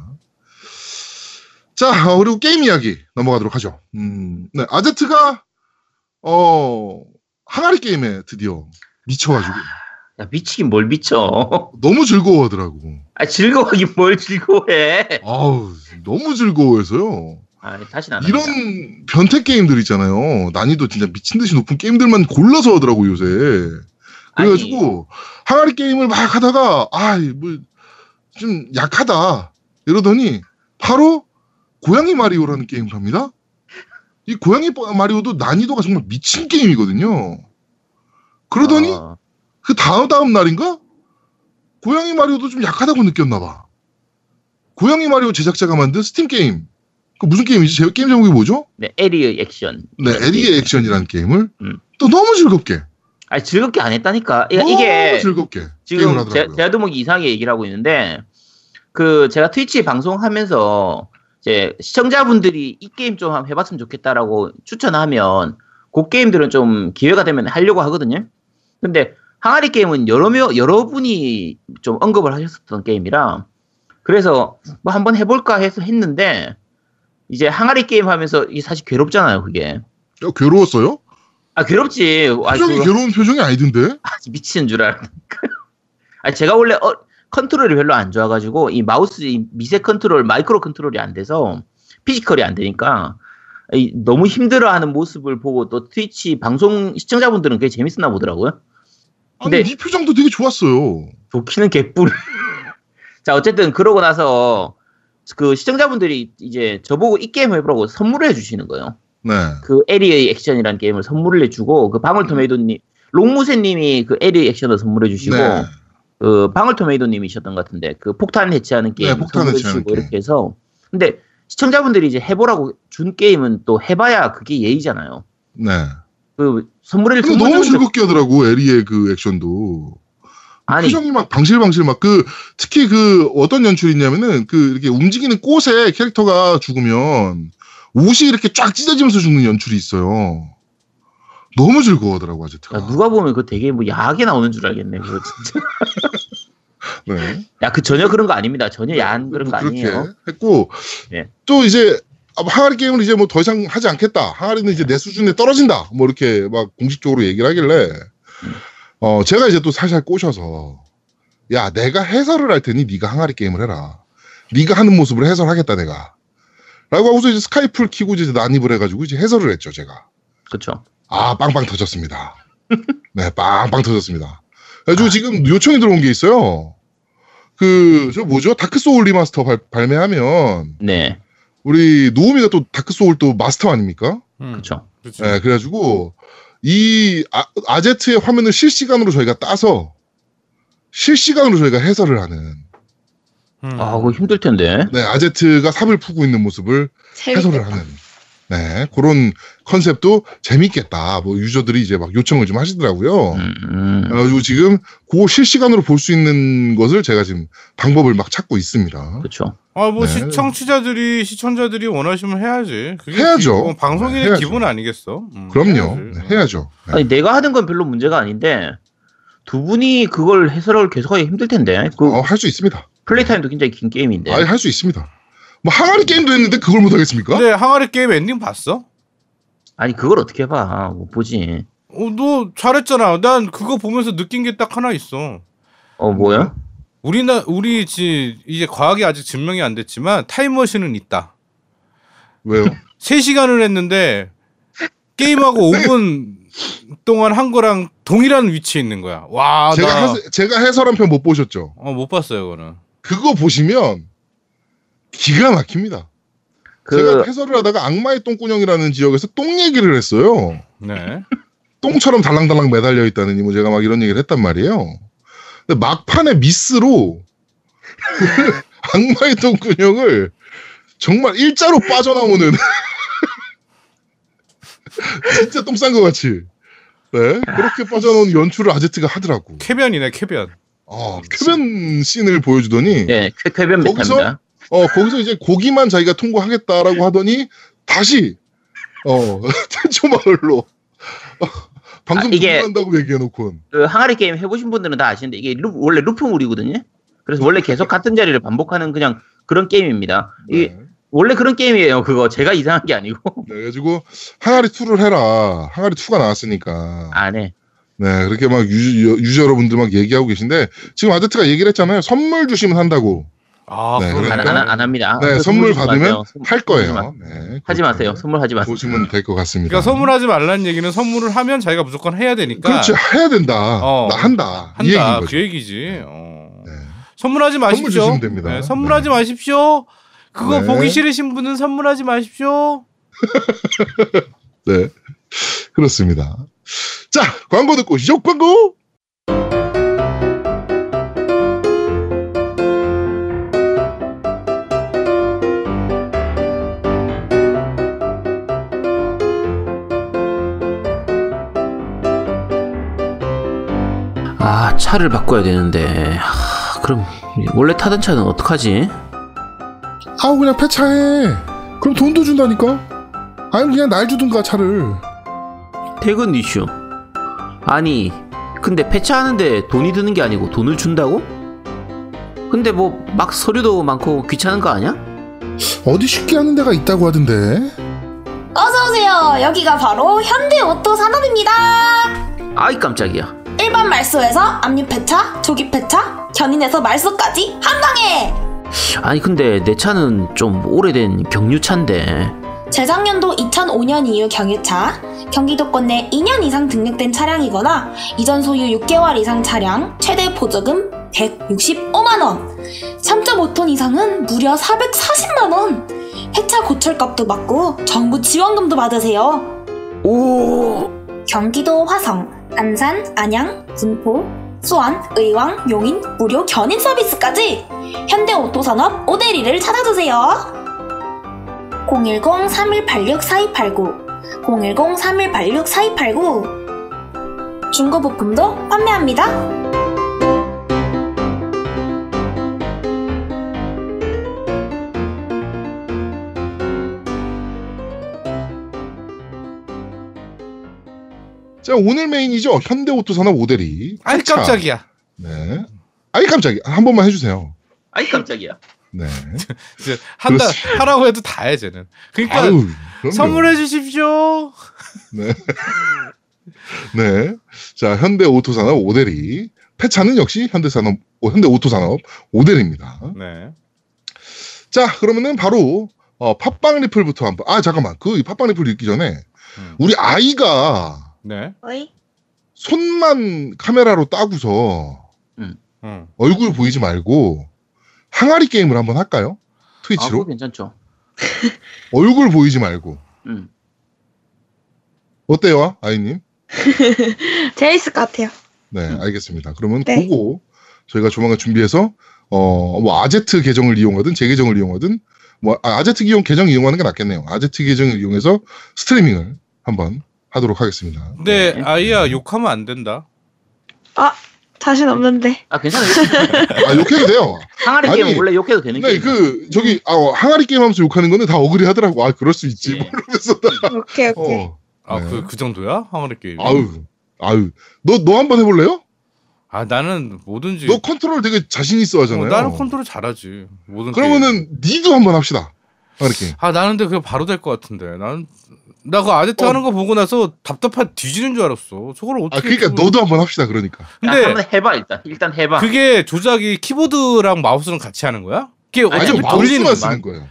자 어, 그리고 게임 이야기 넘어가도록 하죠. 음, 네 아제트가 어 항아리 게임에 드디어 미쳐가지고 야, 미치긴 뭘 미쳐. 너무 즐거워하더라고. 아 즐거워하긴 뭘 즐거워해. 아우 너무 즐거워해서요. 아 다시 안 합니다. 이런 변태 게임들 있잖아요. 난이도 진짜 미친 듯이 높은 게임들만 골라서 하더라고 요새. 그래가지고 항아리 게임을 막 하다가 아뭐좀 약하다 이러더니 바로 고양이 마리오라는 게임을 합니다. 이 고양이 마리오도 난이도가 정말 미친 게임이거든요. 그러더니 어, 그 다음 다음 날인가 고양이 마리오도 좀 약하다고 느꼈나 봐. 고양이 마리오 제작자가 만든 스팀 게임. 그 무슨 게임이지? 제- 게임 제목이 뭐죠? 네 에리의 액션. 네, 에리의 액션이라는 게임을 음. 또 너무 즐겁게, 아 즐겁게 안 했다니까. 이- 너무 이게 즐겁게 지금 제. 재야두목이 이상하게 얘기를 하고 있는데 그 제가 트위치 방송하면서 이제 시청자분들이 이 게임 좀 한번 해봤으면 좋겠다라고 추천하면 그 게임들은 좀 기회가 되면 하려고 하거든요. 근데 항아리 게임은 여러 명 여러분이 좀 언급을 하셨었던 게임이라 그래서 뭐 한번 해볼까 해서 했는데 이제 항아리 게임 하면서 이게 사실 괴롭잖아요 그게 야, 괴로웠어요? 아 괴롭지 아, 표정이 그거- 괴로운 표정이 아니던데? 아, 미치는 줄 알았다니까요. 아, 제가 원래 어, 컨트롤이 별로 안 좋아가지고 이 마우스 이 미세 컨트롤, 마이크로 컨트롤이 안 돼서 피지컬이 안 되니까 이, 너무 힘들어하는 모습을 보고 또 트위치 방송 시청자분들은 그게 재밌었나 보더라고요. 아니, 근데- 네 표정도 되게 좋았어요. 좋기는 개뿔. 자, 어쨌든 그러고 나서 그 시청자분들이 이제 저보고 이 게임 해보라고 선물을 해주시는 거예요. 네. 그 에리의 액션이라는 게임을 선물을 해주고 그 방울토메이도님, 롱무새님이 그 에리의 액션을 선물해주시고 네. 그 방울토메이도님이셨던 것 같은데 그 폭탄 해체하는 게임 네, 폭탄 선물해주시고. 이렇게 해서 근데 시청자분들이 이제 해보라고 준 게임은 또 해봐야 그게 예의잖아요. 네. 그 선물을 근데 너무 즐겁게 하더라고, 에리의 그 액션도. 아니 표정이 막 방실방실 막 그, 특히 그 어떤 연출이 있냐면은 그 이렇게 움직이는 꽃에 캐릭터가 죽으면 옷이 이렇게 쫙 찢어지면서 죽는 연출이 있어요. 너무 즐거워하더라고, 아제트가. 야, 누가 보면 그 되게 뭐 야하게 나오는 줄 알겠네 그거 진짜. 네. 야 그 전혀 그런 거 아닙니다. 전혀 야한 그런 거 아니에요. 했고 예. 또 이제 아, 항아리 게임을 이제 뭐 더 이상 하지 않겠다. 항아리는 이제 내 수준에 떨어진다. 뭐 이렇게 막 공식적으로 얘기를 하길래 어 제가 이제 또 살살 꼬셔서 야 내가 해설을 할 테니 네가 항아리 게임을 해라. 네가 하는 모습을 해설하겠다 내가. 라고 하고서 이제 스카이프를 키고 이제 난입을 해가지고 이제 해설을 했죠 제가. 그렇죠. 아 빵빵 터졌습니다. 네 빵빵 터졌습니다. 그래가지고 지금 요청이 들어온 게 있어요. 그 저 뭐죠 다크 소울 리마스터 발, 발매하면 네, 우리 노우미가 또 다크 소울 또 마스터 아닙니까? 음, 그렇죠. 네, 그래가지고 이 아, 아제트의 화면을 실시간으로 저희가 따서 실시간으로 저희가 해설을 하는 음. 아, 그거 힘들 텐데. 네 아제트가 삽을 푸고 있는 모습을 해설을 재밌겠다. 하는 네 그런 컨셉도 재밌겠다. 뭐 유저들이 이제 막 요청을 좀 하시더라고요. 음, 음. 그래가지고 지금 그 실시간으로 볼 수 있는 것을 제가 지금 방법을 막 찾고 있습니다. 그렇죠. 아, 뭐 네. 시청자들이 시청자들이 원하시면 해야지. 그게 해야죠. 기- 어, 방송인의 네, 해야죠. 기본 아니겠어? 음, 그럼요. 해야지. 네, 해야죠. 네. 아니 내가 하는 건 별로 문제가 아닌데 두 분이 그걸 해설을 계속하기 힘들 텐데. 그 어, 할수 있습니다. 플레이 타임도 굉장히 긴 게임인데. 아예 할수 있습니다. 뭐 항아리 게임도 했는데 그걸 못 하겠습니까? 근데 항아리 게임 엔딩 봤어? 아니 그걸 어떻게 봐? 못 보지. 어, 너 잘했잖아. 난 그거 보면서 느낀 게 딱 하나 있어. 어 뭐야? 우리나 우리 지 이제 과학이 아직 증명이 안 됐지만 타임머신은 있다. 왜요? 3시간을 했는데 게임하고 5분 동안 한 거랑 동일한 위치에 있는 거야. 와, 제가 나 해, 제가 해설 한 편 못 보셨죠? 어, 못 봤어요, 그거는. 그거 보시면 기가 막힙니다. 그 제가 해설을 하다가 악마의 똥구녕이라는 지역에서 똥 얘기를 했어요. 네. 똥처럼 달랑달랑 매달려 있다느니 뭐 제가 막 이런 얘기를 했단 말이에요. 근데 막판에 미스로 악마의 똥구녕을 정말 일자로 빠져나오는 진짜 똥 싼 것 같이 네, 그렇게 빠져나온 연출을 아제트가 하더라고. 쾌변이네 쾌변. 아, 쾌변 씬을 보여주더니 네, 쾌- 쾌변 거기서? 어 거기서 이제 고기만 자기가 통과하겠다라고 하더니 다시 어 태초 마을로 어, 방송 아, 이게- 중단한다고 얘기해놓고 그 항아리 게임 해보신 분들은 다 아시는데 이게 루- 원래 루프물이거든요. 그래서 원래 계속 같은 자리를 반복하는 그냥 그런 게임입니다. 이게 네. 원래 그런 게임이에요. 그거 제가 이상한 게 아니고 네, 그래가지고 항아리 2를 해라 항아리 2가 나왔으니까 안 해. 네 그렇게 막 유저, 유저 여러분들 막 얘기하고 계신데 지금 아제트가 얘기를 했잖아요 선물 주시면 한다고 아 네, 그러네. 안, 그러니까. 안, 안 합니다. 네그 선물 주지 받으면 마- 거예요 네, 하지 마세요. 선물 하지 마세요. 보시면 될 것 같습니다 그러니까 선물하지 말라는 얘기는 선물을 하면 자기가 무조건 해야 되니까. 그렇지 해야 된다 어. 나 한다 이 얘기인 한다. 그 얘기지. 어. 네. 선물하지 마십시오. 주시면 됩니다. 네, 선물하지 네. 마십시오. 그거 네. 보기 싫으신 분은 선물하지 마십시오. 네. 그렇습니다. 자, 광고 듣고 시죠 광고! 아 차를 바꿔야 되는데 하, 그럼 원래 타던 차는 어떡하지? 아우, 그냥 폐차해. 그럼 돈도 준다니까? 아니면 그냥 날 주든가, 차를. 퇴근 이슈 아니 근데 폐차하는데 돈이 드는 게 아니고 돈을 준다고? 근데 뭐 막 서류도 많고 귀찮은 거 아니야? 어디 쉽게 하는 데가 있다고 하던데. 어서오세요. 여기가 바로 현대오토 산업입니다. 아이 깜짝이야 일반 말소에서 압류 폐차, 조기 폐차, 견인에서 말소까지 한 방에! 아니 근데 내 차는 좀 오래된 경유차인데 재작년도 2005년 이후 경유차, 경기도권 내 2년 이상 등록된 차량이거나 이전 소유 6개월 이상 차량, 최대 보조금 165만원, 3.5톤 이상은 무려 440만원, 폐차 고철값도 받고 정부 지원금도 받으세요. 오 경기도 화성, 안산, 안양, 군포, 수원, 의왕, 용인 무료 견인 서비스까지 현대오토산업 오데리를 찾아주세요. 010-3186-4289 010-3186-4289 중고부품도 판매합니다. 자, 오늘 메인이죠. 현대오토산업 오대리. 아이. 깜짝이야. 네. 아이, 깜짝이야. 한 번만 해주세요. 아이 깜짝이야. 네. 한다. 하라고 해도 다 해 쟤는. 그러니까 아유. 선물해 주십시오. 네. 네. 자, 현대오토산업 오대리. 폐차는 역시 현대산업, 어, 현대오토산업 오대리입니다. 네. 자, 그러면은 바로 어, 팟빵 리플부터 한 번. 아, 잠깐만. 그 팟빵 리플 읽기 전에 음. 우리 아이가 네. 어이? 손만 카메라로 따고서 음. 얼굴 보이지 말고 항아리 게임을 한번 할까요? 아, 트위치로 그거 괜찮죠. 얼굴 보이지 말고 음. 어때요, 아이님? 재밌을 것 같아요. 네, 알겠습니다. 그러면 네. 그거 저희가 조만간 준비해서 어, 뭐 아제트 계정을 이용하든 제 계정을 이용하든 뭐 아, 아제트 기용 계정 이용하는 게 낫겠네요. 아제트 계정을 이용해서 스트리밍을 한번 하도록 하겠습니다. 근데 네. 아이야 욕하면 안 된다. 자신 없는데. 아 괜찮아요. 아, 욕해도 돼요. 항아리 아니, 게임 원래 욕해도 되는 네, 게임. 그 저기 아, 어, 항아리 게임 하면서 욕하는 거는 다 억울해 하더라고. 아, 그럴 수 있지. 예. 뭐 이러면서 다, 오케이, 오케이. 어. 아 네. 그그 정도야? 항아리 게임. 아유. 아유. 너 너 한번 해 볼래요? 아 나는 뭐든지. 너 컨트롤 되게 자신 있어 어, 하잖아요. 나는 컨트롤 잘하지. 모든 게임. 그러면은 니도 한번 합시다. 항아리 게임. 아 나는 근데 그거 바로 될 것 같은데. 나는 나 그 아제트 어. 하는 거 보고 나서 답답한 뒤지는 줄 알았어. 저걸 아, 어떻게? 그러니까 그거- 너도 한번 합시다. 그러니까. 야, 근데 한번 해봐 일단. 일단 해봐. 그게 조작이 키보드랑 마우스랑 같이 하는 거야? 그게 아니, 어차피 마우스만 돌리는 쓰는 거 거예요.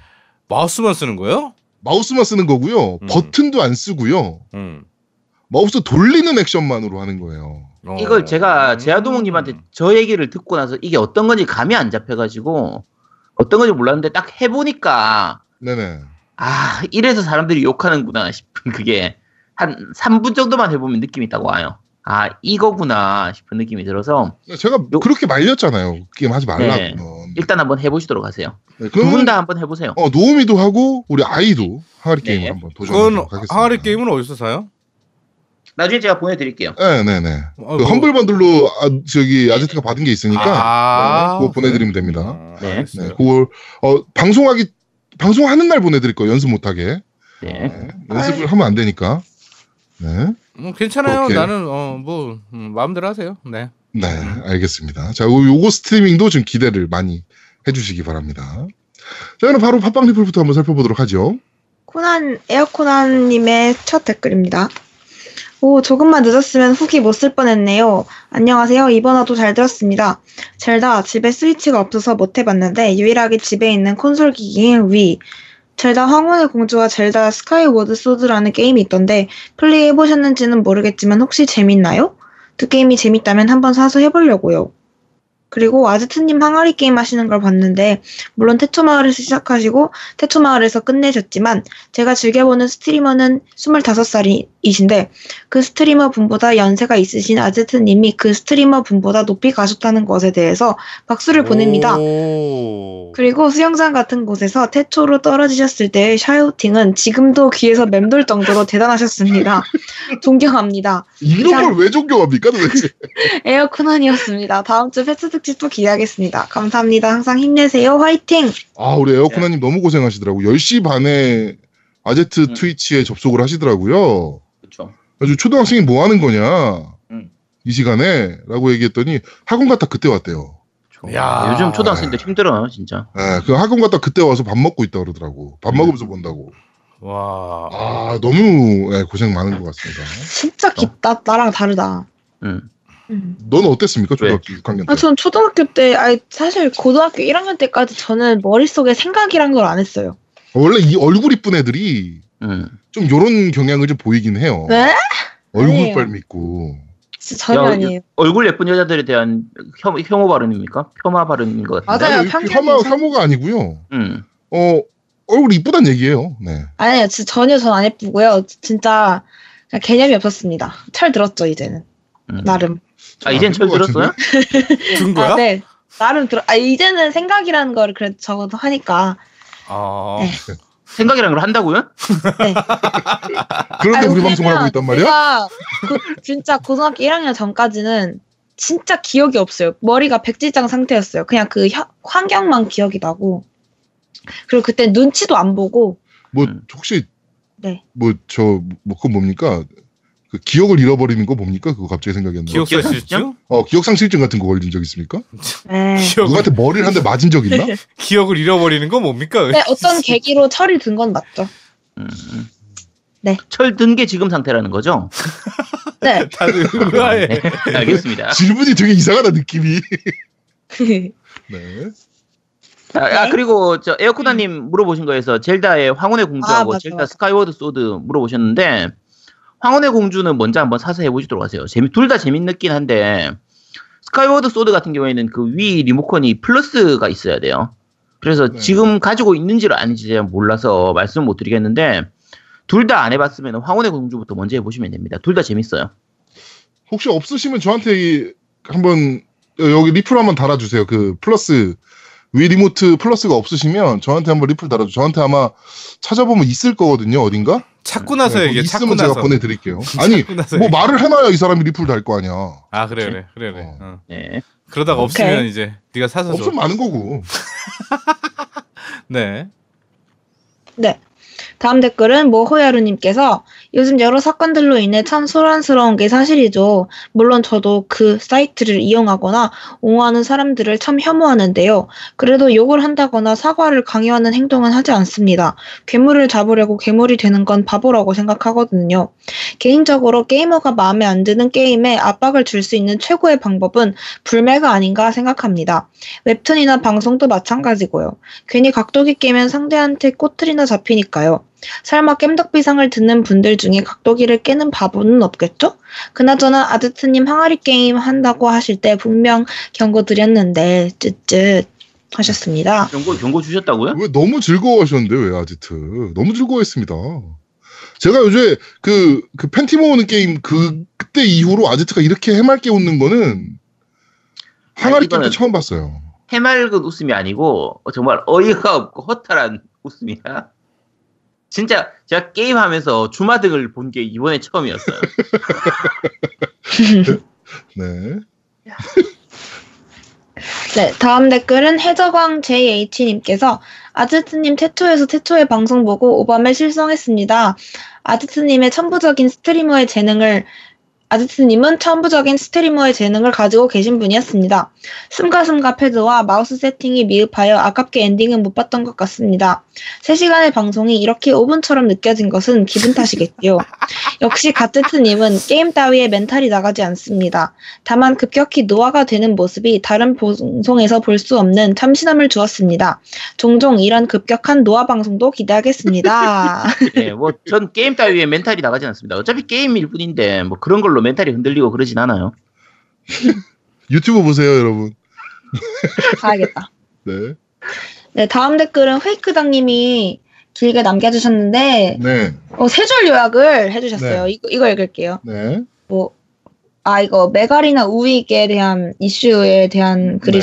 마우스만 쓰는 거예요? 마우스만 쓰는 거고요. 음. 버튼도 안 쓰고요. 응. 마우스 돌리는 액션만으로 하는 거예요. 어. 이걸 제가 음. 제아도목님한테 저 얘기를 듣고 나서 이게 어떤 건지 감이 안 잡혀가지고 어떤 건지 몰랐는데 딱 해보니까 네네. 아 이래서 사람들이 욕하는구나 싶은 그게 한 3분 정도만 해보면 느낌이 딱 와요. 아 이거구나 싶은 느낌이 들어서 제가 요- 그렇게 말렸잖아요. 게임 하지 말라고. 네. 일단 한번 해보시도록 하세요. 네, 두분 그러면 다 한번 해보세요. 어, 노우미도 하고 우리 아이도 항아리 네. 게임을 한번 도전하도록 하겠습니다. 항아리 게임은 어디서 사요? 나중에 제가 보내드릴게요. 네네네. 어, 그 뭐- 험블 번들로 아, 저기 아제트가 받은 게 있으니까 아, 네, 그거 보내드리면 됩니다. 아, 네. 알겠어요. 네, 그걸 어, 방송하기 방송하는 날 보내드릴 거예요. 연습 못하게. 네. 네, 연습을 하면 안 되니까. 네, 음, 괜찮아요. 오케이. 나는 어, 뭐 음, 마음대로 하세요. 네. 네, 알겠습니다. 자, 요- 요거 스트리밍도 좀 기대를 많이 해주시기 바랍니다. 자, 그럼 바로 팟빵 리플부터 한번 살펴보도록 하죠. 코난 에어코난님의 첫 댓글입니다. 오 조금만 늦었으면 후기 못 쓸 뻔했네요. 안녕하세요. 이번 화도 잘 들었습니다. 젤다 집에 스위치가 없어서 못 해봤는데 유일하게 집에 있는 콘솔 기기인 Wii. 젤다 황혼의 공주와 젤다 Skyward Sword라는 게임이 있던데 플레이 해보셨는지는 모르겠지만 혹시 재밌나요? 두 게임이 재밌다면 한번 사서 해보려고요. 그리고 아즈트님 항아리 게임 하시는 걸 봤는데 물론 태초마을에서 시작하시고 태초마을에서 끝내셨지만 제가 즐겨보는 스트리머는 25살이 신데 그 스트리머 분보다 연세가 있으신 아제트 님이 그 스트리머 분보다 높이 가셨다는 것에 대해서 박수를 보냅니다. 오. 그리고 수영장 같은 곳에서 태초로 떨어지셨을 때의 샤우팅은 지금도 귀에서 맴돌 정도로 대단하셨습니다. 존경합니다. 이런 참- 걸왜 존경합니까 도대체? 에어코난이었습니다. 다음 주 패스 특집도 기대하겠습니다. 감사합니다. 항상 힘내세요. 화이팅! 아, 우리 에어코나님 너무 고생하시더라고. 10시 반에 아제트 음. 트위치에 접속을 하시더라고요. 그렇죠. 아주 초등학생이 뭐 하는 거냐? 음. 이 시간에? 라고 얘기했더니 학원 갔다 그때 왔대요. 야. 요즘 초등학생들 힘들어 진짜. 예, 그 학원 갔다 그때 와서 밥 먹고 있다 그러더라고. 밥 음. 먹으면서 본다고. 와. 아, 너무 예, 고생 많은 것 같습니다. 진짜 깊다. 나랑 다르다. 음. 음. 너는 어땠습니까? 초등학교 6학년 때. 아, 전 초등학교 때, 아니, 사실 고등학교 1학년 때까지 저는 머릿 속에 생각이란 걸 안 했어요. 원래 이 얼굴 이쁜 애들이 음. 좀 요런 경향을 좀 보이긴 해요. 네? 얼굴 아니에요. 빨 믿고. 전혀 야, 아니에요. 얼굴 예쁜 여자들에 대한 혐, 혐오 발언입니까? 폄하 발언인 것 같은데. 맞아요. 아니, 혐오, 참- 혐오가 아니고요. 음. 어, 얼굴이 이쁘단 얘기예요. 네. 아니에요. 진짜 전혀 전 안 예쁘고요. 진짜 그냥 개념이 없었습니다. 철 들었죠, 이제는. 음. 나름. 아 이젠 철것 들었어요? 준 거야? 아, 네. 나름 들어, 아, 이제는 생각이라는 거를 그래도 적어도 하니까. 아. 네. 생각이란 걸 한다고요? 네. 그런데 아니, 우리 방송을 하고 있단 말이야? 제가 그- 진짜 고등학교 1학년 전까지는 진짜 기억이 없어요. 머리가 백지장 상태였어요. 그냥 그 혀- 환경만 기억이 나고. 그리고 그때 눈치도 안 보고. 뭐, 음. 혹시, 네. 뭐, 저, 뭐, 그건 뭡니까? 그 기억을 잃어버리는 거 뭡니까? 그거 갑자기 생각이 안 나. 기억사실증? 어, 기억 상실증 같은 거 걸린 적 있습니까? 네. 기억을, 누구한테 머리를 한 대 맞은 적 있나? 기억을 잃어버리는 건 뭡니까? 네, 어떤 계기로 철이 든 건 맞죠. 음. 네. 철든 게 지금 상태라는 거죠? 네. 다들 의아해. 네, 알겠습니다. 질문이 되게 이상하다, 느낌이. 네. 아, 아, 네. 그리고 저 에어쿠다님 물어보신 거에서 젤다의 황혼의 아, 공주하고 맞아, 젤다. Skyward Sword 물어보셨는데 황혼의 공주는 먼저 한번 사서 해보시도록 하세요. 재미 둘 다 재밌긴 한데 Skyward Sword 같은 경우에는 그 Wii 리모컨이 플러스가 있어야 돼요. 그래서 네. 지금 가지고 있는지를 아닌지 제가 몰라서 말씀 못 드리겠는데 둘 다 안 해봤으면 황혼의 공주부터 먼저 해보시면 됩니다. 둘 다 재밌어요. 혹시 없으시면 저한테 이- 한번 여- 여기 리플 한번 달아주세요. 그 플러스 Wii Remote Plus가 없으시면 저한테 한번 리플 달아줘. 저한테 아마 찾아보면 있을 거거든요. 어딘가? 찾고 나서 네, 얘기해. 있으면 나서. 제가 보내드릴게요. 아니 뭐 얘기해. 말을 해놔야 이 사람이 리플 달 거 아니야. 아 그래 그래 그래 그래. 어. 어. 네. 그러다가 오케이. 없으면 이제 네가 사서 줘. 없으면 많은 거고. 네. 네. 다음 댓글은 모호야루님께서 요즘 여러 사건들로 인해 참 소란스러운 게 사실이죠. 물론 저도 그 사이트를 이용하거나 옹호하는 사람들을 참 혐오하는데요. 그래도 욕을 한다거나 사과를 강요하는 행동은 하지 않습니다. 괴물을 잡으려고 괴물이 되는 건 바보라고 생각하거든요. 개인적으로 게이머가 마음에 안 드는 게임에 압박을 줄 수 있는 최고의 방법은 불매가 아닌가 생각합니다. 웹툰이나 방송도 마찬가지고요. 괜히 각도기 깨면 상대한테 꼬투리나 잡히니까요. 설마 깸덕비상을 듣는 분들 중에 각도기를 깨는 바보는 없겠죠? 그나저나 아드트님 항아리 게임 한다고 하실 때 분명 경고 드렸는데 쯧쯧 하셨습니다. 경고 경고 주셨다고요? 왜 너무 즐거워하셨는데 왜 아지트? 너무 즐거워했습니다. 제가 요새 그, 그 팬티 모으는 게임 그, 그때 이후로 아지트가 이렇게 해맑게 웃는 거는 항아리 게임 때 처음 봤어요. 해맑은 웃음이 아니고 정말 어이가 없고 허탈한 웃음이야. 진짜 제가 게임하면서 주마등을 본 게 이번에 처음이었어요. 네. 네, 다음 댓글은 해저광 JH님께서 아지트님 태초에서 태초의 방송 보고 오밤에 실성했습니다. 아지트님의 천부적인 스트리머의 재능을 아지트님은 천부적인 스트리머의 재능을 가지고 계신 분이었습니다. 숨가숨가 패드와 마우스 세팅이 미흡하여 아깝게 엔딩은 못 봤던 것 같습니다. 3시간의 방송이 이렇게 5분처럼 느껴진 것은 기분 탓이겠지요. 역시 가트트님은 게임 따위에 멘탈이 나가지 않습니다. 다만 급격히 노화가 되는 모습이 다른 방송에서 볼 수 없는 참신함을 주었습니다. 종종 이런 급격한 노화 방송도 기대하겠습니다. 네, 뭐 전 게임 따위에 멘탈이 나가진 않습니다. 어차피 게임일 뿐인데 뭐 그런 걸로 멘탈이 흔들리고 그러진 않아요. 유튜브 보세요, 여러분. 가야겠다. 네. 네, 다음 댓글은 페이크당님이 길게 남겨주셨는데 네. 어, 세 줄 요약을 해주셨어요. 네. 이거, 이거 읽을게요. 네. 뭐, 아, 이거 메갈이나 우익에 대한 이슈에 대한 글을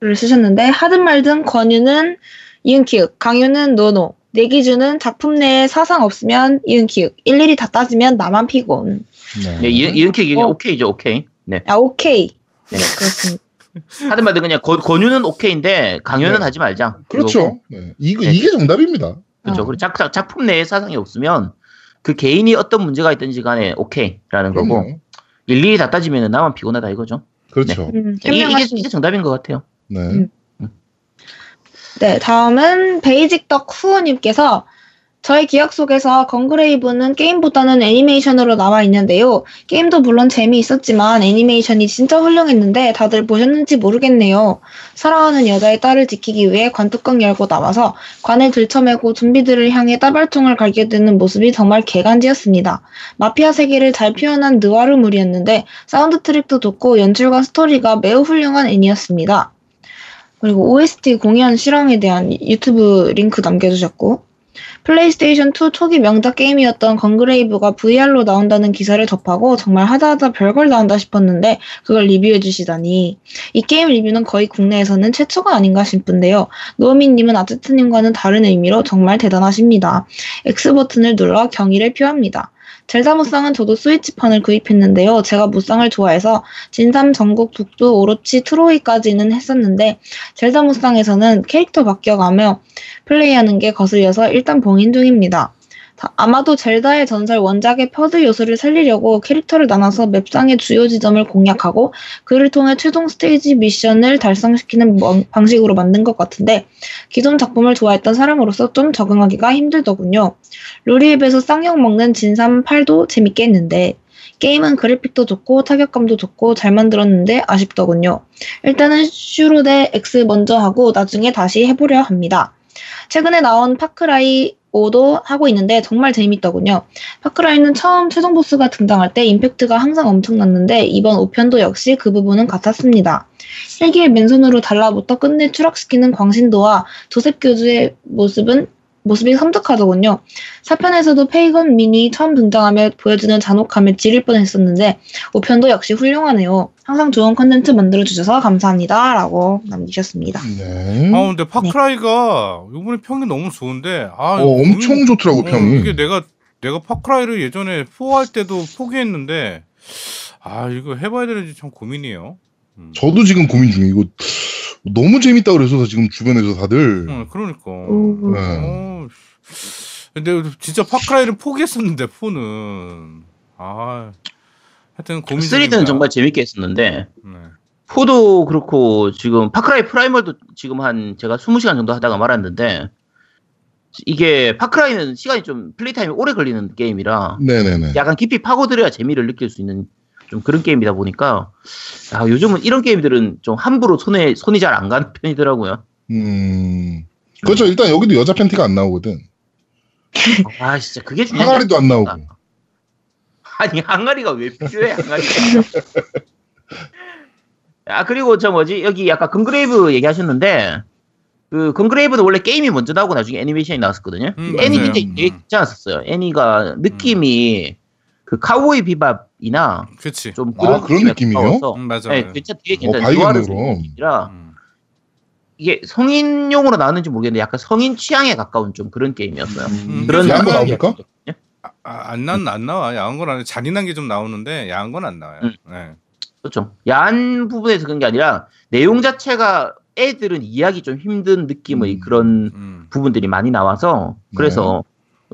네. 쓰셨는데, 하든 말든 권유는 이응키읔, 강유는 노노, 내 기준은 작품 내에 사상 없으면 이응키읔, 일일이 다 따지면 나만 피곤. 네. 네, 이- 이은키 얘기 어. 오케이죠, 오케이. 네. 아, 오케이. 네, 그렇습니다. 하든 말든 그냥 권- 권유는 오케이인데 강요는 네. 하지 말자. 그렇죠. 네. 이거, 네. 이게 정답입니다. 그렇죠. 어. 그리고 작, 작- 작품 내에 사상이 없으면 그 개인이 어떤 문제가 있든지 간에 오케이라는 거고 그럼요. 일일이 다 따지면 나만 피곤하다 이거죠. 그렇죠. 음, 이 게, 이게, 현명하십니다. 이게 정답인 것 같아요. 네. 음. 네, 다음은 베이직덕 후우님께서 저의 기억 속에서 건그레이브는 게임보다는 애니메이션으로 남아 있는데요. 게임도 물론 재미있었지만 애니메이션이 진짜 훌륭했는데 다들 보셨는지 모르겠네요. 사랑하는 여자의 딸을 지키기 위해 관뚜껑 열고 나와서 관을 들쳐매고 좀비들을 향해 따발총을 갈게 되는 모습이 정말 개간지였습니다. 마피아 세계를 잘 표현한 느와르물이었는데 사운드 트랙도 좋고 연출과 스토리가 매우 훌륭한 애니였습니다. 그리고 OST 공연 실황에 대한 유튜브 링크 남겨주셨고 플레이스테이션 2 초기 명작 게임이었던 Gungrave가 VR로 나온다는 기사를 접하고 정말 하다하다 별걸 다 한다 싶었는데 그걸 리뷰해 주시다니. 이 게임 리뷰는 거의 국내에서는 최초가 아닌가 싶은데요. 노미님은 아트트님과는 다른 의미로 정말 대단하십니다. X버튼을 눌러 경의를 표합니다 젤다 무쌍은 저도 스위치판을 구입했는데요. 제가 무쌍을 좋아해서 진삼, 전국, 북두, 오로치, 트로이까지는 했었는데 젤다 무쌍에서는 캐릭터 바뀌어가며 플레이하는 게 거슬려서 일단 봉인 중입니다. 다- 아마도 젤다의 전설 원작의 퍼드 요소를 살리려고 캐릭터를 나눠서 맵상의 주요 지점을 공략하고 그를 통해 최종 스테이지 미션을 달성시키는 뭐- 방식으로 만든 것 같은데 기존 작품을 좋아했던 사람으로서 좀 적응하기가 힘들더군요. 루리앱에서 쌍욕 먹는 진삼 8도 재밌게 했는데 게임은 그래픽도 좋고 타격감도 좋고 잘 만들었는데 아쉽더군요. 일단은 슈로 대 X 먼저 하고 나중에 다시 해보려 합니다. 최근에 나온 파크라이 5도 하고 있는데 정말 재밌더군요. 파크라이는 처음 최종 보스가 등장할 때 임팩트가 항상 엄청났는데 이번 5편도 역시 그 부분은 같았습니다. 헬기의 맨손으로 달라붙어 끝내 추락시키는 광신도와 조셉 교주의 모습은 모습이 섬뜩하더군요. 4편에서도 페이건 민이 처음 등장하며 보여주는 잔혹함에 지릴 뻔했었는데 5편도 역시 훌륭하네요. 항상 좋은 컨텐츠 만들어주셔서 감사합니다. 라고 남기셨습니다. 네. 아 근데 파크라이가 이번에 평이 너무 좋은데 아 어, 엄청 좋더라고, 어, 평이. 이게 내가 내가 파크라이를 예전에 4할 때도 포기했는데 아 이거 해봐야 되는지 참 고민이에요. 음. 저도 지금 고민 중이에요. 이거 너무 재밌다 그래서 지금 주변에서 다들. 어, 그러니까. 음. 네. 어, 근데 진짜 Far Cry를 포기했었는데 4는 아 하여튼 고민 3는 중입니다. 정말 재밌게 했었는데 네. 4도 그렇고 지금 Far Cry Primal도 지금 한 제가 20시간 정도 하다가 말았는데 이게 Far Cry는 시간이 좀 플레이 타임이 오래 걸리는 게임이라 네네네. 약간 깊이 파고들어야 재미를 느낄 수 있는 좀 그런 게임이다 보니까 아, 요즘은 이런 게임들은 좀 함부로 손에 손이 잘 안 가는 편이더라고요. 음. 그렇죠. 일단 여기도 여자 팬티가 안 나오거든. 아 진짜 그게 중요한 항아리도 안 나오고. 아니 항아리가 왜 필요해 항아리가 아 그리고 저 뭐지 여기 아까 건그레이브 얘기하셨는데 그 건그레이브는 원래 게임이 먼저 나오고 나중에 애니메이션이 나왔었거든요 음, 애니 음. 되게 괜찮았었어요 애니가 느낌이 그 카우보이 비밥이나 그렇지. 좀 아, 그런 느낌이에요? 가까워서 음, 맞아. 네, 요 괜찮 되게 어, 괜찮아요 노아르 그럼. 느낌이라 음. 이게 성인용으로 나왔는지 모르겠는데 약간 성인 취향에 가까운 좀 그런 게임이었어요. 음, 그런 야한 거 나옵니까? 아, 안, 난, 안 나와. 야한 건 아니고 잔인한 게 좀 나오는데 야한 건 안 나와요. 음. 네. 그렇죠. 야한 부분에서 그런 게 아니라 내용 자체가 애들은 이해하기 좀 힘든 느낌의 음. 그런 음. 부분들이 많이 나와서 그래서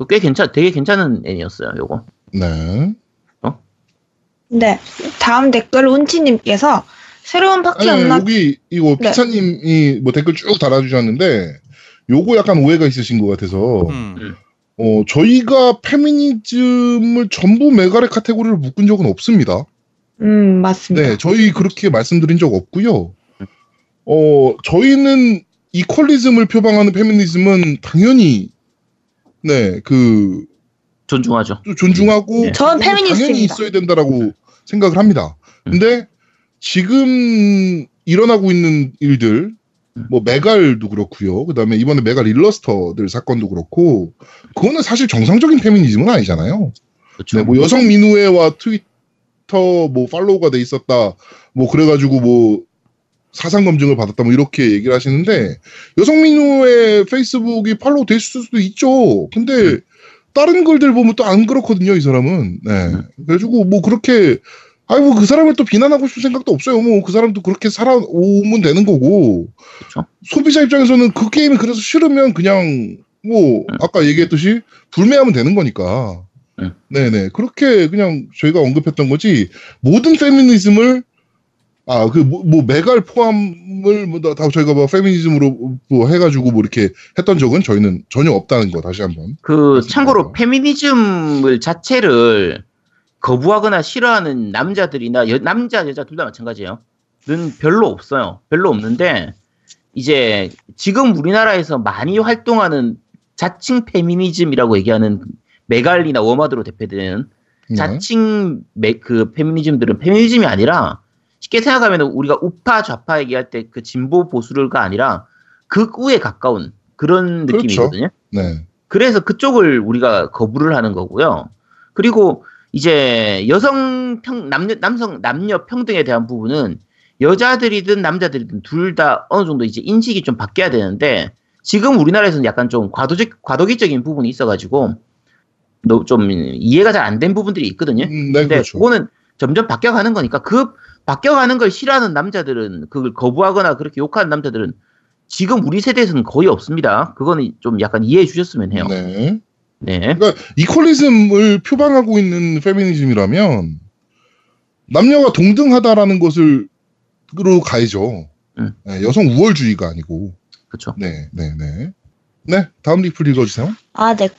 꽤 괜찮, 되게 괜찮은 애니였어요. 요거. 네. 네. 다음 댓글 운치님께서 새로운 파티 아니, 없나? 여기 이거 네. 피차님이 뭐 댓글 쭉 달아주셨는데 요거 약간 오해가 있으신 것 같아서 음. 어 저희가 페미니즘을 전부 메가의 카테고리로 묶은 적은 없습니다. 음, 맞습니다. 네, 저희 그렇게 말씀드린 적 없고요. 어 저희는 이퀄리즘을 표방하는 페미니즘은 당연히 네 그 존중하죠. 존중하고 네. 저는 그거는 당연히 페미니스트입니다. 있어야 된다라고 생각을 합니다. 음. 근데 지금 일어나고 있는 일들 음. 뭐 메갈도 그렇고요. 그다음에 이번에 메갈 일러스터들 사건도 그렇고 그거는 사실 정상적인 페미니즘은 아니잖아요. 그렇죠. 네, 뭐 여성 민우회와 트위터 뭐 팔로우가 돼 있었다. 뭐 그래가지고 뭐 사상 검증을 받았다. 뭐 이렇게 얘기를 하시는데 여성 민우회 페이스북이 팔로우 돼 있을 수도 있죠. 근데 다른 글들 보면 또 안 그렇거든요. 이 사람은. 네. 그래가지고 뭐 그렇게 아이고 그 사람을 또 비난하고 싶은 생각도 없어요. 뭐 그 사람도 그렇게 살아오면 되는 거고. 그렇죠. 소비자 입장에서는 그 게임이 그래서 싫으면 그냥 뭐 아까 얘기했듯이 불매하면 되는 거니까. 음. 네네 그렇게 그냥 저희가 언급했던 거지 모든 페미니즘을 아그뭐 메갈 포함을 뭐 다 저희가 뭐 페미니즘으로 뭐 해가지고 뭐 이렇게 했던 적은 저희는 전혀 없다는 거 다시 한 번. 그 그렇습니다. 참고로 페미니즘을 자체를 거부하거나 싫어하는 남자들이나 여- 남자 여자 둘 다 마찬가지예요. 는 별로 없어요. 별로 없는데 이제 지금 우리나라에서 많이 활동하는 자칭 페미니즘이라고 얘기하는 메갈리나 워마드로 대표되는 네. 자칭 메, 그 페미니즘들은 페미니즘이 아니라 쉽게 생각하면 우리가 우파 좌파 얘기할 때 그 진보 보수를가 아니라 극우에 가까운 그런 그렇죠. 느낌이거든요. 네. 그래서 그쪽을 우리가 거부를 하는 거고요. 그리고 이제 여성 평 남녀 남성 남녀 평등에 대한 부분은 여자들이든 남자들이든 둘 다 어느 정도 이제 인식이 좀 바뀌어야 되는데 지금 우리나라에서는 약간 좀 과도적 과도기적인 부분이 있어가지고 너- 좀 이해가 잘 안 된 부분들이 있거든요. 음, 네 근데 그렇죠. 그거는 점점 바뀌어가는 거니까 그 바뀌어가는 걸 싫어하는 남자들은 그걸 거부하거나 그렇게 욕하는 남자들은 지금 우리 세대에서는 거의 없습니다. 그거는 좀 약간 이해해 주셨으면 해요. 네. 네. 이퀄리즘을 표방하고 있는 페미니즘이라면 남녀가 동등하다라는 것을 으로 가야죠. 음. 네, 여성 우월주의가 아니고. 그렇죠. 네, 네, 네. 네, 다음 리플 읽어주세요. 아, 네.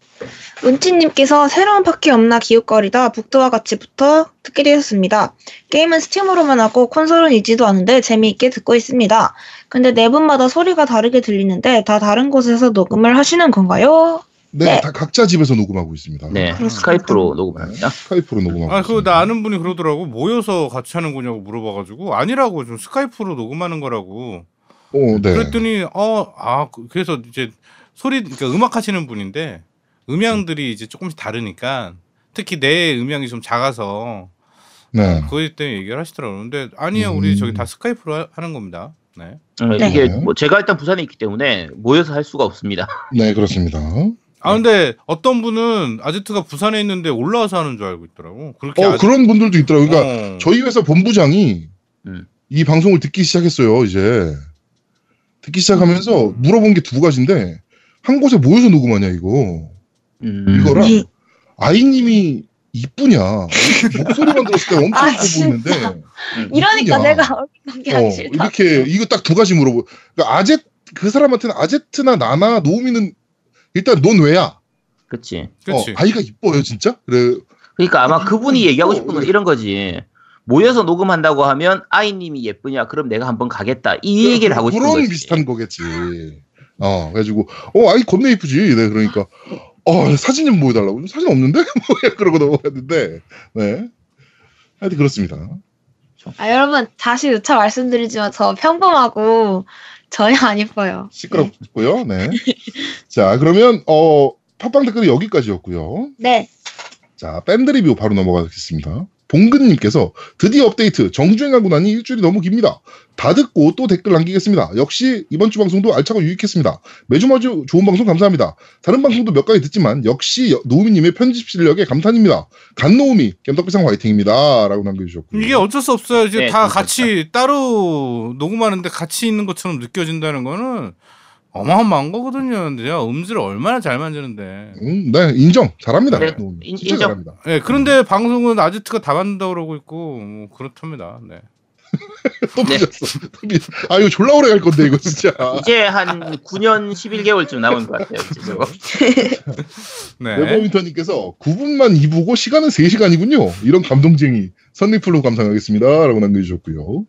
은치님께서 새로운 파티 없나 기웃거리다 북두와 같이 붙어 듣게 되었습니다. 게임은 스팀으로만 하고 콘솔은 있지도 않은데 재미있게 듣고 있습니다. 근데 네 분마다 소리가 다르게 들리는데 다 다른 곳에서 녹음을 하시는 건가요? 네, 네. 다 각자 집에서 녹음하고 있습니다. 네. 그렇습니다. 스카이프로 녹음합니다. 스카이프로 녹음하고 아, 그거 있습니다. 나 아는 분이 그러더라고. 모여서 같이 하는 거냐고 물어봐가지고 아니라고 좀 스카이프로 녹음하는 거라고. 어, 네. 그랬더니 어, 아, 그- 그래서 이제 소리, 그러니까 음악 하시는 분인데 음향들이 이제 조금씩 다르니까 특히 내 음향이 좀 작아서 네. 그것 때문에 얘기를 하시더라고요. 근데 아니요, 우리 음. 저기 다 스카이프로 하- 하는 겁니다. 네. 어, 네. 이게 뭐 제가 일단 부산에 있기 때문에 모여서 할 수가 없습니다. 네, 그렇습니다. 아 근데 어떤 분은 아제트가 부산에 있는데 올라와서 하는 줄 알고 있더라고. 그렇게 어, 아직- 그런 분들도 있더라고요. 그러니까 어. 저희 회사 본부장이 음. 이 방송을 듣기 시작했어요, 이제. 듣기 시작하면서 물어본 게 두 가지인데, 한 곳에 모여서 녹음하냐, 이거. 음. 이거랑 아이님이 이쁘냐. 목소리만 들었을 때 엄청 아. 보이는데. 이러니까 이쁘냐. 내가 어. 이렇게, 이거 딱 두 가지 물어보. 그러니까 아제, 그 사람한테는 아제트나 나나 노우미는 일단 넌 왜야? 그치. 그치. 어, 아이가 이뻐요, 진짜? 그래. 그러니까 아마 그분이 얘기하고 싶은 건 네. 이런 거지. 모여서 녹음한다고 하면 아이님이 예쁘냐? 그럼 내가 한번 가겠다. 이 얘기를 하고 싶은 그런 거지. 비슷한 거겠지. 어, 그래가지고, 어, 아이 겁나 이쁘지. 네, 그러니까, 어, 사진 좀 보여달라고. 사진 없는데? 뭐, 그러고 넘어갔는데, 네. 하여튼 그렇습니다. 아, 여러분, 다시 누차 말씀드리지만 저 평범하고 전혀 안 이뻐요. 시끄럽고요. 네. 자, 그러면, 어, 팟빵 댓글이 여기까지였고요. 네. 자, 밴드 리뷰 바로 넘어가겠습니다. 봉근님께서 드디어 업데이트 정주행하고 나니 일주일이 너무 깁니다. 다 듣고 또 댓글 남기겠습니다. 역시 이번 주 방송도 알차고 유익했습니다. 매주 매주 좋은 방송 감사합니다. 다른 방송도 몇 가지 듣지만 역시 노우미님의 편집 실력에 감탄입니다. 간노우미 겜덕비상 화이팅입니다. 라고 남겨주셨고요. 이게 어쩔 수 없어요. 이제 네, 다 감사합니다. 같이 따로 녹음하는데 같이 있는 것처럼 느껴진다는 거는 어마어마한 거거든요. 근데 제가 음질을 얼마나 잘 만드는데. 음, 네, 인정. 잘합니다. 네, 노우미. 인- 진짜 인정. 잘합니다. 네, 그런데 방송은 아지트가 다 만든다고 그러고 있고 뭐 그렇답니다. 네. 또 네. 삐졌어. 또 삐졌어. 아, 이거 졸라 오래 갈 건데, 이거 진짜. 이제 한 9년 11개월쯤 남은 것 같아요. 저거. 네. 네버윈터님께서 구분만 2부고 시간은 3시간이군요. 이런 감동쟁이. 선리플로 감상하겠습니다. 라고 남겨주셨고요.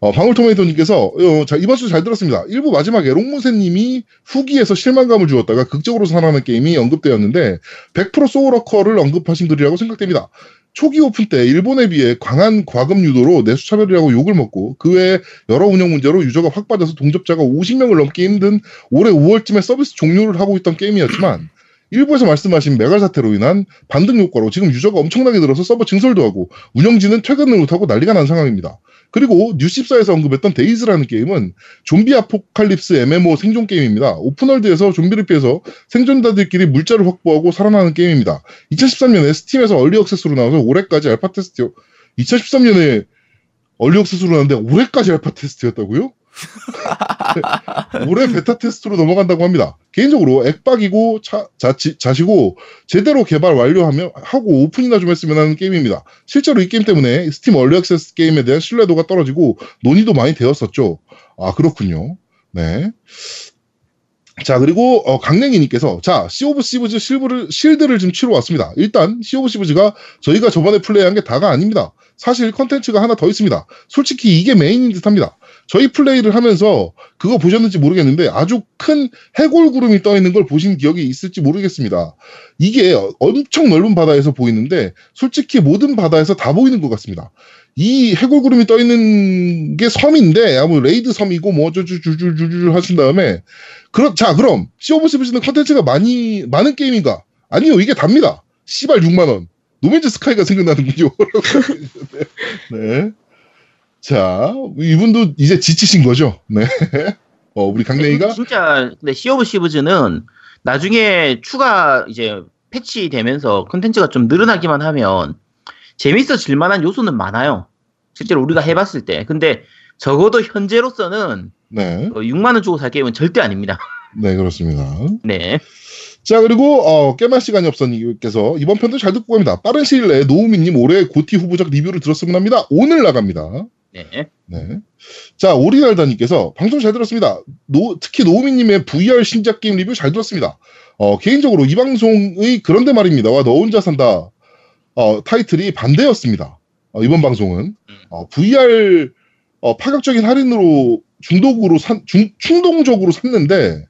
어, 방울토마토님께서 어, 자, 이번 주 잘 들었습니다. 1부 마지막에 롱무새님이 후기에서 실망감을 주었다가 극적으로 살아나는 게임이 언급되었는데 100% 소울워커를 언급하신 글이라고 생각됩니다. 초기 오픈 때 일본에 비해 강한 과금 유도로 내수 차별이라고 욕을 먹고 그 외에 여러 운영 문제로 유저가 확 빠져서 동접자가 50명을 넘기 힘든 올해 5월쯤에 서비스 종료를 하고 있던 게임이었지만 일부에서 말씀하신 메갈 사태로 인한 반등 효과로 지금 유저가 엄청나게 늘어서 서버 증설도 하고 운영진은 퇴근을 못하고 난리가 난 상황입니다. 그리고 뉴14에서 언급했던 DayZ라는 게임은 좀비 apocalypse MMO 생존 게임입니다. open world에서 좀비를 피해서 생존자들끼리 물자를 확보하고 살아나는 게임입니다. 2013년에 스팀에서 early access로 나와서 올해까지 알파 테스트 2013년에 early access로 나왔는데 올해까지 알파 테스트였다고요? 올해 베타 테스트로 넘어간다고 합니다. 개인적으로 액박이고 차, 자치, 자시고 제대로 개발 완료하면 하고 오픈이나 좀 했으면 하는 게임입니다. 실제로 이 게임 때문에 스팀 early access 게임에 대한 신뢰도가 떨어지고 논의도 많이 되었었죠. 아 그렇군요. 네. 자 그리고 어, 강냉이님께서 자 Sea of Thieves 실브를 실드를 좀 치러 왔습니다. 일단 Sea of Thieves가 저희가 저번에 플레이한 게 다가 아닙니다. 사실 컨텐츠가 하나 더 있습니다. 솔직히 이게 메인인 듯합니다. 저희 플레이를 하면서 그거 보셨는지 모르겠는데 아주 큰 해골 구름이 떠 있는 걸 보신 기억이 있을지 모르겠습니다. 이게 엄청 넓은 바다에서 보이는데 솔직히 모든 바다에서 다 보이는 것 같습니다. 이 해골 구름이 떠 있는 게 섬인데 아무 raid 섬이고 뭐 어쩌주주주주주 하신 다음에 그럼 자 그럼 Sea of Thieves는 컨텐츠가 많이 많은 게임인가? 아니요 이게 답니다. 시발 6만 원. No Man's Sky가 생각나는군요. 네. 자, 이분도 이제 지치신 거죠. 네. 어, 우리 강냉이가 진짜 근데 Sea of Thieves는 나중에 추가 이제 패치 되면서 컨텐츠가 좀 늘어나기만 하면 재밌어질 만한 요소는 많아요. 실제로 우리가 해봤을 때. 근데 적어도 현재로서는 네. 6만 원 주고 살 게임은 절대 아닙니다. 네, 그렇습니다. 네. 자, 그리고 어, 깨말 시간이 없어님께서 이번 편도 잘 듣고 갑니다. 빠른 시일 내에 노우미님 올해 고티 후보작 리뷰를 들었으면 합니다. 오늘 나갑니다. 네. 네. 자, 오리날다님께서 방송 잘 들었습니다. 노- 특히 노우미님의 VR 신작 게임 리뷰 잘 들었습니다. 어, 개인적으로 이 방송의 그런데 말입니다와 너 혼자 산다 어, 타이틀이 반대였습니다. 어, 이번 방송은 어, VR 어, 파격적인 할인으로 중독으로 산, 중, 충동적으로 샀는데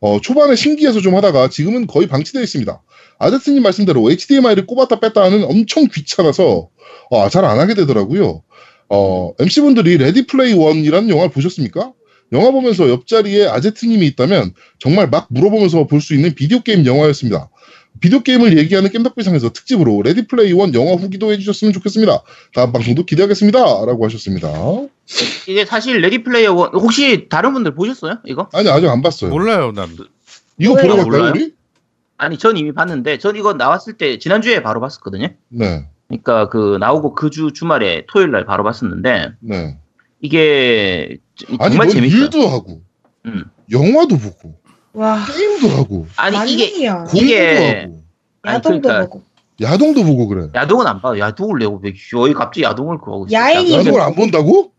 어, 초반에 신기해서 좀 하다가 지금은 거의 방치되어 있습니다. 아저씨님 말씀대로 HDMI를 꼽았다 뺐다 하는 엄청 귀찮아서 어, 잘 안 하게 되더라고요. 어, MC분들이 Ready Play One이라는 영화를 보셨습니까? 영화 보면서 옆자리에 아제트님이 있다면 정말 막 물어보면서 볼 수 있는 비디오 게임 영화였습니다. 비디오 게임을 얘기하는 겜덕비상에서 특집으로 Ready Play One 영화 후기도 해주셨으면 좋겠습니다. 다음 방송도 기대하겠습니다.라고 하셨습니다. 이게 사실 Ready Player One 혹시 다른 분들 보셨어요? 이거? 아니 아직 안 봤어요. 몰라요, 난. 이거 보러 갈까요? 우리? 아니 전 이미 봤는데 전 이거 나왔을 때 지난주에 바로 봤었거든요. 네, 그러니까 그 나오고 그 주 주말에 토요일 날 바로 봤었는데 네. 이게 아니 정말 뭐 재밌어요. 일도 하고 음. 영화도 보고 와, 게임도 하고 아니 이게 이게- 하고 아니, 야동도 그러니까 보고. 야동도 보고 그래. 야동은 안 봐. 야동을 내고 왜 갑자기 야동을. 야행이 야동- 야동을 안 본다고?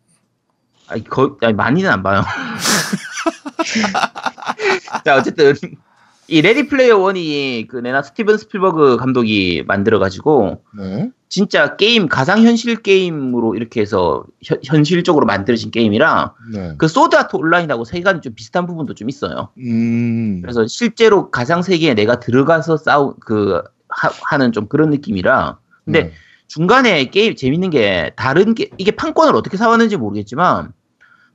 아니 거의 아니, 많이는 안 봐요. 자 어쨌든 이 Ready Player One이 그 내나 스티븐 스필버그 감독이 만들어 가지고 네. 진짜 게임 가상 현실 게임으로 이렇게 해서 현, 현실적으로 만들어진 게임이라 네. 그 Sword Art Online하고 세계관이 좀 비슷한 부분도 좀 있어요. 음. 그래서 실제로 가상 세계에 내가 들어가서 싸우 그 하, 는좀 그런 느낌이라 근데 네. 중간에 게임 재밌는 게 다른 게 이게 판권을 어떻게 사왔는지 모르겠지만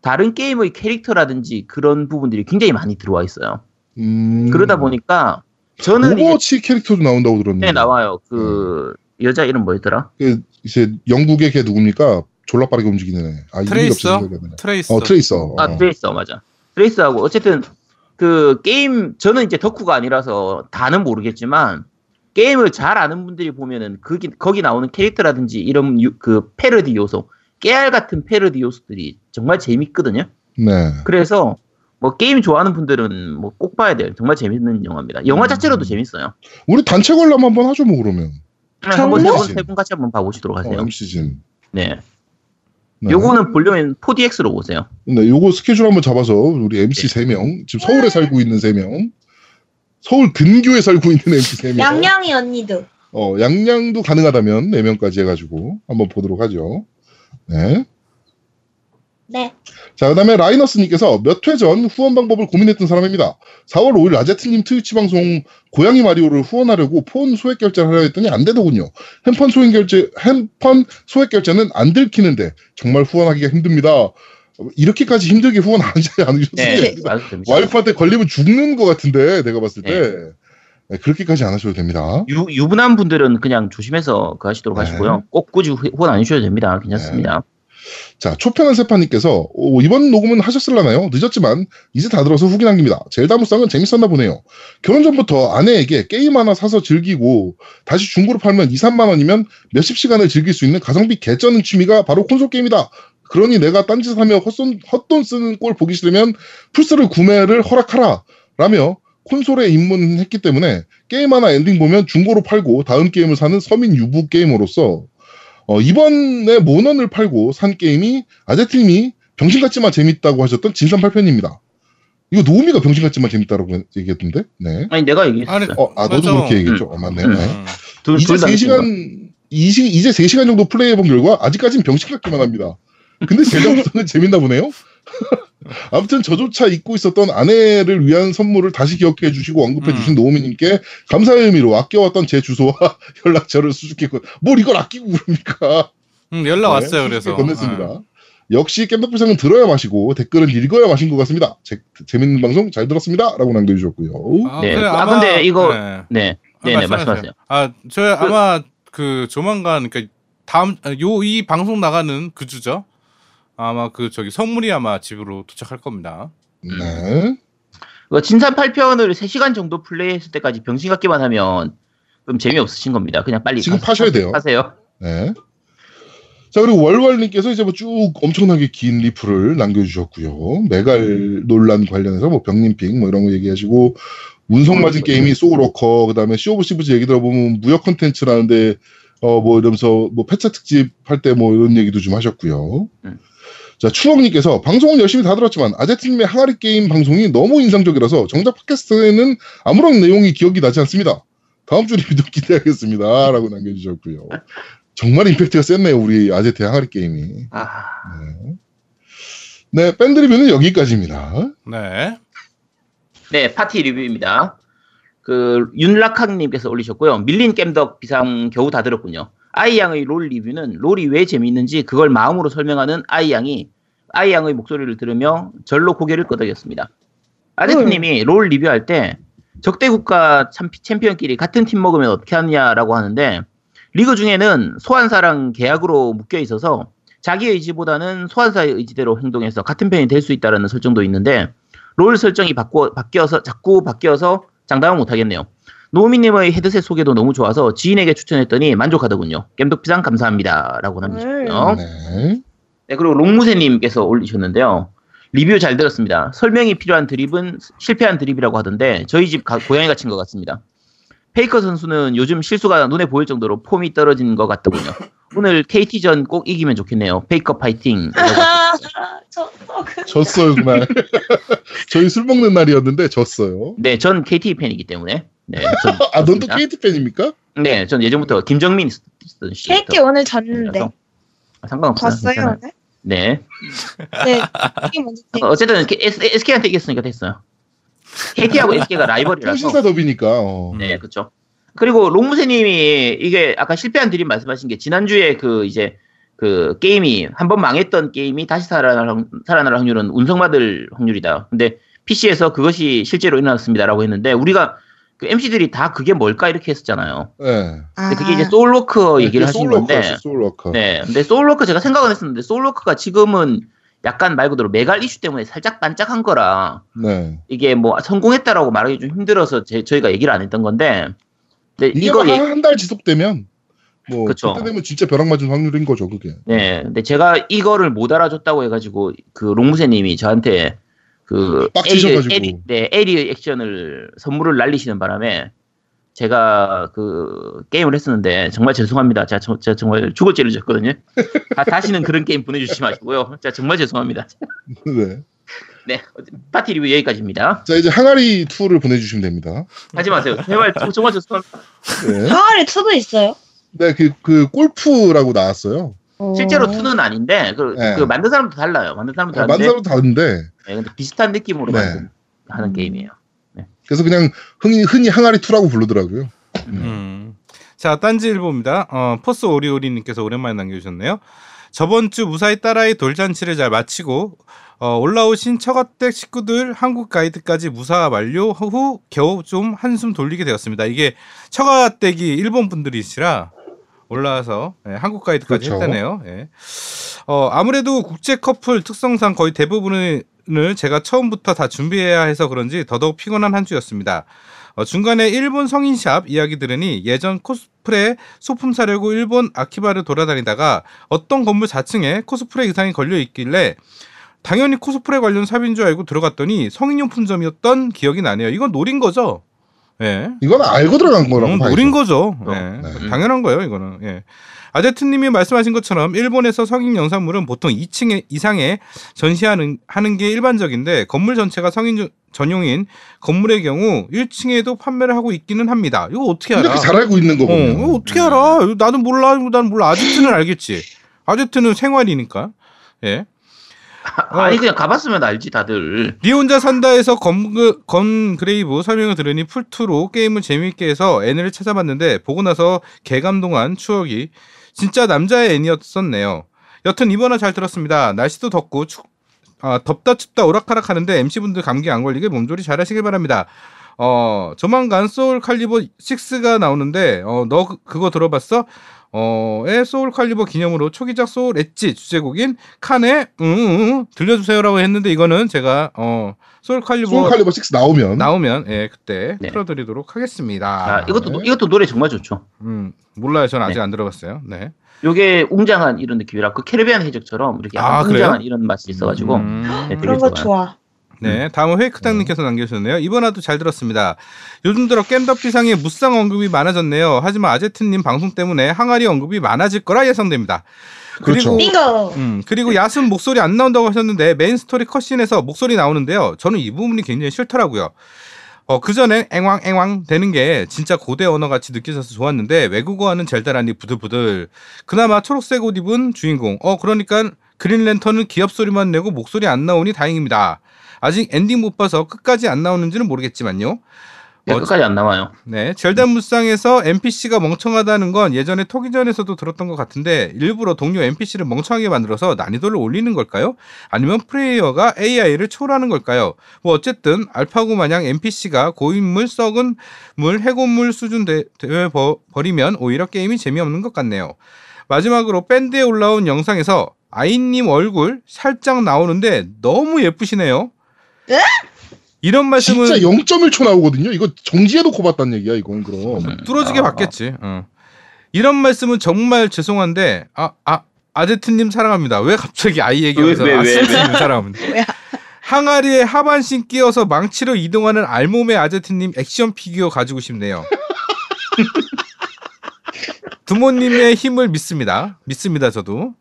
다른 게임의 캐릭터라든지 그런 부분들이 굉장히 많이 들어와 있어요. 음. 그러다 보니까 저는 Overwatch 캐릭터도 나온다고 들었는데. 네, 나와요. 그 여자 이름 뭐였더라? 그 이제 영국의 걔 누굽니까? 졸라 빠르게 움직이는 애. 아, 이름이 Tracer? Tracer. 어, Tracer. 아 어. Tracer 맞아. Tracer하고 어쨌든 그 게임 저는 이제 덕후가 아니라서 다는 모르겠지만 게임을 잘 아는 분들이 보면은 거기 거기 나오는 캐릭터라든지 이런 유- 그 패러디 요소, 깨알 같은 패러디 요소들이 정말 재밌거든요. 네. 그래서 뭐 게임 좋아하는 분들은 뭐 꼭 봐야 돼요. 정말 재밌는 영화입니다. 영화 자체로도 재밌어요. 우리 단체 관람 한번 하죠, 뭐, 그러면. 한번? 세분 같이 한번 봐보시도록 어, 하세요. MC진. 네. 네. 요거는 보려면 4DX로 보세요. 네, 요거 스케줄 한번 잡아서 우리 MC 네. 3명, 지금 서울에 살고 있는 3명, 서울 근교에 살고 있는 MC 3명. 양양이 언니도. 어, 양양도 가능하다면 4명까지 해가지고 한번 보도록 하죠. 네. 네. 자, 그 다음에 라이너스님께서 몇 회 전 후원 방법을 고민했던 사람입니다. 4월 5일 라제트님 트위치 방송 고양이 마리오를 후원하려고 폰 소액 결제를 하려 했더니 안 되더군요. 핸폰 소액 결제, 핸폰 소액 결제는 안 들키는데 정말 후원하기가 힘듭니다. 이렇게까지 힘들게 후원 안 하지 않으셨어요? 네. 와이프한테 걸리면 죽는 것 같은데 내가 봤을 때 네, 그렇게까지 안 하셔도 됩니다. 유, 유분한 분들은 그냥 조심해서 그 하시도록 네. 하시고요. 꼭 굳이 후- 후원 안 해주셔도 됩니다. 괜찮습니다. 자, 초편한 세파님께서 오, 이번 녹음은 하셨을라나요? 늦었지만 이제 다 들어서 후기 남깁니다. 젤다 무쌍은 재밌었나 보네요. 결혼 전부터 아내에게 게임 하나 사서 즐기고 다시 중고로 팔면 2, 3만 원이면 몇십 시간을 즐길 수 있는 가성비 개쩌는 취미가 바로 콘솔 게임이다. 그러니 내가 딴짓 하며 헛돈, 헛돈 쓰는 꼴 보기 싫으면 플스를 구매를 허락하라. 라며 콘솔에 입문했기 때문에 게임 하나 엔딩 보면 중고로 팔고 다음 게임을 사는 서민 유부 게이머로서 어, 이번에 모넌을 팔고 산 게임이 아제트님이 병신같지만 재밌다고 하셨던 진삼팔편입니다. 이거 노우미가 병신같지만 재밌다라고 얘기했던데? 네. 아니 내가 얘기했어. 아니, 어, 아, 너도 맞아. 그렇게 얘기했죠? 어, 맞네요. 음. 네. 음. 둘, 이제 둘다 3시간, 이시, 이제 3시간 정도 플레이해본 결과 아직까지는 병신같기만 합니다. 근데 제작부터는 재밌나 보네요? 아무튼 저조차 잊고 있었던 아내를 위한 선물을 다시 기억해 주시고 언급해 음. 주신 노우미님께 감사의 의미로 아껴왔던 제 주소와 연락처를 수수께건 뭘 이걸 아끼고 그럽니까? 음, 연락 왔어요. 네, 그래서 건넸습니다. 아. 역시 깸덕비상은 들어야 마시고 댓글은 읽어야 마신 것 같습니다. 재, 재밌는 방송 잘 들었습니다. 라고 남겨주셨고요. 아, 네. 그래, 아, 아마- 근데 이거- 네. 네. 아, 네네, 말씀하세요. 말씀하세요. 아, 저 아마 그 조만간 그러니까 다음 요 이 방송 나가는 그 주죠. 아마 그 저기 성물이 아마 집으로 도착할 겁니다. 네. 그 진산 8편을 3시간 정도 플레이했을 때까지 병신 같기만 하면 좀 재미없으신 겁니다. 그냥 빨리 지금 가- 파셔야 돼요. 하세요. 네. 자, 그리고 월월님께서 이제 뭐 쭉 엄청나게 긴 리플을 남겨주셨고요. 메갈 논란 관련해서 뭐 병림핑 뭐 이런 거 얘기하시고, 운석 맞은 게임이 소울워커, 그 다음에 Sea of Thieves 얘기 들어보면 무역 콘텐츠라는데, 어, 뭐 이러면서 뭐 폐차 특집 할 때 뭐 이런 얘기도 좀 하셨고요. 음. 자, 추억님께서 방송은 열심히 다 들었지만 아제트님의 항아리 게임 방송이 너무 인상적이라서 정작 팟캐스트에는 아무런 내용이 기억이 나지 않습니다. 다음 주 리뷰도 기대하겠습니다. 라고 남겨주셨고요. 정말 임팩트가 셌네요, 우리 아제트 항아리 게임이. 아, 네, 밴드 리뷰는 여기까지입니다. 네. 네, 팟티 리뷰입니다. 그 윤락학님께서 올리셨고요. 밀린 겜덕 비상 겨우 다 들었군요. 아이양의 롤 리뷰는 롤이 왜 재미있는지 그걸 마음으로 설명하는 아이양이 아이양의 목소리를 들으며 절로 고개를 끄덕였습니다. 아제트님이 롤 리뷰할 때 적대국가 참- 챔피언끼리 같은 팀 먹으면 어떻게 하느냐라고 하는데 리그 중에는 소환사랑 계약으로 묶여 있어서 자기 의지보다는 소환사의 의지대로 행동해서 같은 편이 될 수 있다는 설정도 있는데 롤 설정이 바꿔, 바뀌어서 자꾸 바뀌어서 장담을 못하겠네요. 노미님의 헤드셋 소개도 너무 좋아서 지인에게 추천했더니 만족하더군요. 겜덕비상 감사합니다라고 남기셨고요. 네. 네, 그리고 롱무새님께서 올리셨는데요. 리뷰 잘 들었습니다. 설명이 필요한 드립은 실패한 드립이라고 하던데 저희 집 가- 고양이 갇힌 것 같습니다. 페이커 선수는 요즘 실수가 눈에 보일 정도로 폼이 떨어진 것 같더군요. 오늘 KT전 꼭 이기면 좋겠네요. 페이커 파이팅. 저, 졌어요, 그날. 저희 술 먹는 날이었는데 졌어요. 네, 전 KT 팬이기 때문에. 네, 전 아, 넌 또. KT 팬입니까? 네, 전 예전부터 김정민 쓰던 시. 케이크 오늘 졌는데. 아, 상관없어요. 졌어요. 오늘? 네. 네. 어, 어쨌든 SK한테 이겼으니까 됐어요. KT하고 SK가 라이벌이라서. 통신사 더비니까. 어. 네, 그렇죠. 그리고 롱무새님이 이게 아까 실패한 드립 말씀하신 게 지난주에 그 이제 그 게임이 한 번 망했던 게임이 다시 살아날, 확- 살아날 확률은 운석 맞을 확률이다. 근데 PC에서 그것이 실제로 일어났습니다라고 했는데 우리가 그 MC들이 다 그게 뭘까 이렇게 했었잖아요. 네. 근데 그게 이제 소울워커 얘기를 하신 건데, 네, 소울워커. 네. 근데 소울워커 제가 생각은 했었는데 소울워커가 지금은 약간 말 그대로 메갈 이슈 때문에 살짝 반짝한 거라 네. 이게 뭐 성공했다라고 말하기 좀 힘들어서 제, 저희가 얘기를 안 했던 건데, 근데 이게 이거 얘- 한달 지속되면 뭐 그쵸. 그때 되면 진짜 벼락 맞은 확률인 거죠, 그게. 네, 근데 제가 이거를 못 알아줬다고 해가지고 그 롱무새님이 저한테 그 빡치셔가지고. 에리, 에리, 네, 에리 액션을 선물을 날리시는 바람에 제가 그 게임을 했었는데 정말 죄송합니다. 제가, 저- 제가 정말 죽을 죄를 졌거든요. 다, 다시는 그런 게임 보내주시지 마시고요. 제가 정말 죄송합니다. 네. 네, 파티 리뷰 여기까지입니다. 자 이제 항아리 2를 보내주시면 됩니다. 하지 마세요. 제발 정말 죄송합니다. 네. 항아리 2도 있어요? 네, 그, 그 골프라고 나왔어요. 실제로 어. 투는 아닌데 그, 네. 그 만든 사람도 달라요. 만든 사람도 아, 다른데 만사로 다른데 네, 근데 비슷한 느낌으로 네. 하는 게임이에요. 그래서 그냥 흔히 흔히 항아리 2라고 부르더라고요. 음. 자, 딴지일보입니다. 어, 포스 오리오리님께서 오랜만에 남겨주셨네요. 저번 주 무사히 딸아이 돌잔치를 잘 마치고 어, 올라오신 처가댁 식구들 한국 가이드까지 무사 완료 후 겨우 좀 한숨 돌리게 되었습니다. 이게 처가댁이 일본 분들이시라 올라와서 예, 한국 가이드까지 그렇죠. 했다네요. 예. 어, 아무래도 국제 커플 특성상 거의 대부분 을 제가 처음부터 다 준비해야 해서 그런지 더더욱 피곤한 한 주였습니다. 어, 중간에 일본 성인샵 이야기 들으니 예전 코스프레 소품 사려고 일본 아키바를 돌아다니다가 어떤 건물 4층에 코스프레 의상이 걸려 있길래 당연히 코스프레 관련 샵인 줄 알고 들어갔더니 성인용품점이었던 기억이 나네요. 이건 노린 거죠? 예. 이건 알고 들어간 거라고 음. 노린 거죠. 어, 예. 네. 당연한 거예요, 이거는. 예. 아제트님이 말씀하신 것처럼 일본에서 성인 영상물은 보통 2층 이상에 전시하는 하는 게 일반적인데 건물 전체가 성인 저- 전용인 건물의 경우 1층에도 판매를 하고 있기는 합니다. 이거 어떻게 알아? 이렇게 잘 알고 있는 거 어, 어떻게 알아? 이거 나는 몰라. 나는 몰라. 아제트는 알겠지. 아제트는 생활이니까. 예. 어. 아니 그냥 가봤으면 알지 다들. 니 혼자 산다에서 검그, 검그레이브 설명을 들으니 풀투로 게임을 재미있게 해서 N을 찾아봤는데 보고 나서 개감동한 추억이 진짜 남자의 N이었었네요. 여튼 이번화 잘 들었습니다. 날씨도 덥고 축, 아, 덥다 춥다 오락가락 하는데 MC분들 감기 안 걸리게 몸조리 잘 하시길 바랍니다. 어, 조만간 소울 칼리버 6가 나오는데, 어, 너 그- 그거 들어봤어? 어, 의 소울 칼리버 기념으로 초기작 소울 엣지 주제곡인 칸의 응, 응, 응 들려주세요라고 했는데 이거는 제가 어 소울 칼리버 소울 칼리버 6 나오면 나오면 예 그때 네. 틀어드리도록 아, 하겠습니다. 이것도 네. 이것도 노래 정말 좋죠. 음 몰라요, 저는 아직 네. 안 들어봤어요. 네. 요게 웅장한 이런 느낌이라 그 캐리비안 해적처럼 이렇게 아, 그래요? 웅장한 이런 맛이 있어가지고 음. 네, 그런 거. 좋아. 네, 다음은 회크당님께서 남겨주셨네요. 이번 화도 잘 들었습니다. 요즘 들어 겜덕 비상에 무쌍 언급이 많아졌네요. 하지만 아제트님 방송 때문에 항아리 언급이 많아질 거라 예상됩니다. 그렇죠. 그리고 빙고. 음, 그리고 야숨 목소리 안 나온다고 하셨는데 메인 스토리 cutscene에서 목소리 나오는데요. 저는 이 부분이 굉장히 싫더라고요. 어, 그 전에 앵왕 앵왕 되는 게 진짜 고대 언어 같이 느껴져서 좋았는데 외국어 하는 젤다라니 부들부들. 그나마 초록색 옷 입은 주인공. 어, 그러니까 그린랜턴은 기합 소리만 내고 목소리 안 나오니 다행입니다. 아직 엔딩 못 봐서 끝까지 안 나오는지는 모르겠지만요. 네, 어, 끝까지 안 나와요. 네, 젤다 무쌍에서 NPC가 멍청하다는 건 예전에 토기전에서도 들었던 것 같은데 일부러 동료 NPC를 멍청하게 만들어서 난이도를 올리는 걸까요? 아니면 플레이어가 AI를 초월하는 걸까요? 뭐 어쨌든 알파고 마냥 NPC가 고인물, 썩은 물, 해골물 수준 되, 되 버, 버리면 오히려 게임이 재미없는 것 같네요. 마지막으로 밴드에 올라온 영상에서 아이님 얼굴 살짝 나오는데 너무 예쁘시네요. 네? 이런 말씀은 진짜 0.1초 나오거든요. 이거 정지해놓고 봤단 얘기야, 이건 그럼. 뚫어지게 아, 받겠지. 어. 이런 말씀은 정말 죄송한데 아, 아 아제트님 사랑합니다. 왜 갑자기 아이 얘기하면서 아제트님 사랑합니다. 왜? 항아리에 하반신 끼어서 망치로 이동하는 알몸의 아제트님 액션 피규어 가지고 싶네요. 부모님의 힘을 믿습니다. 믿습니다, 저도.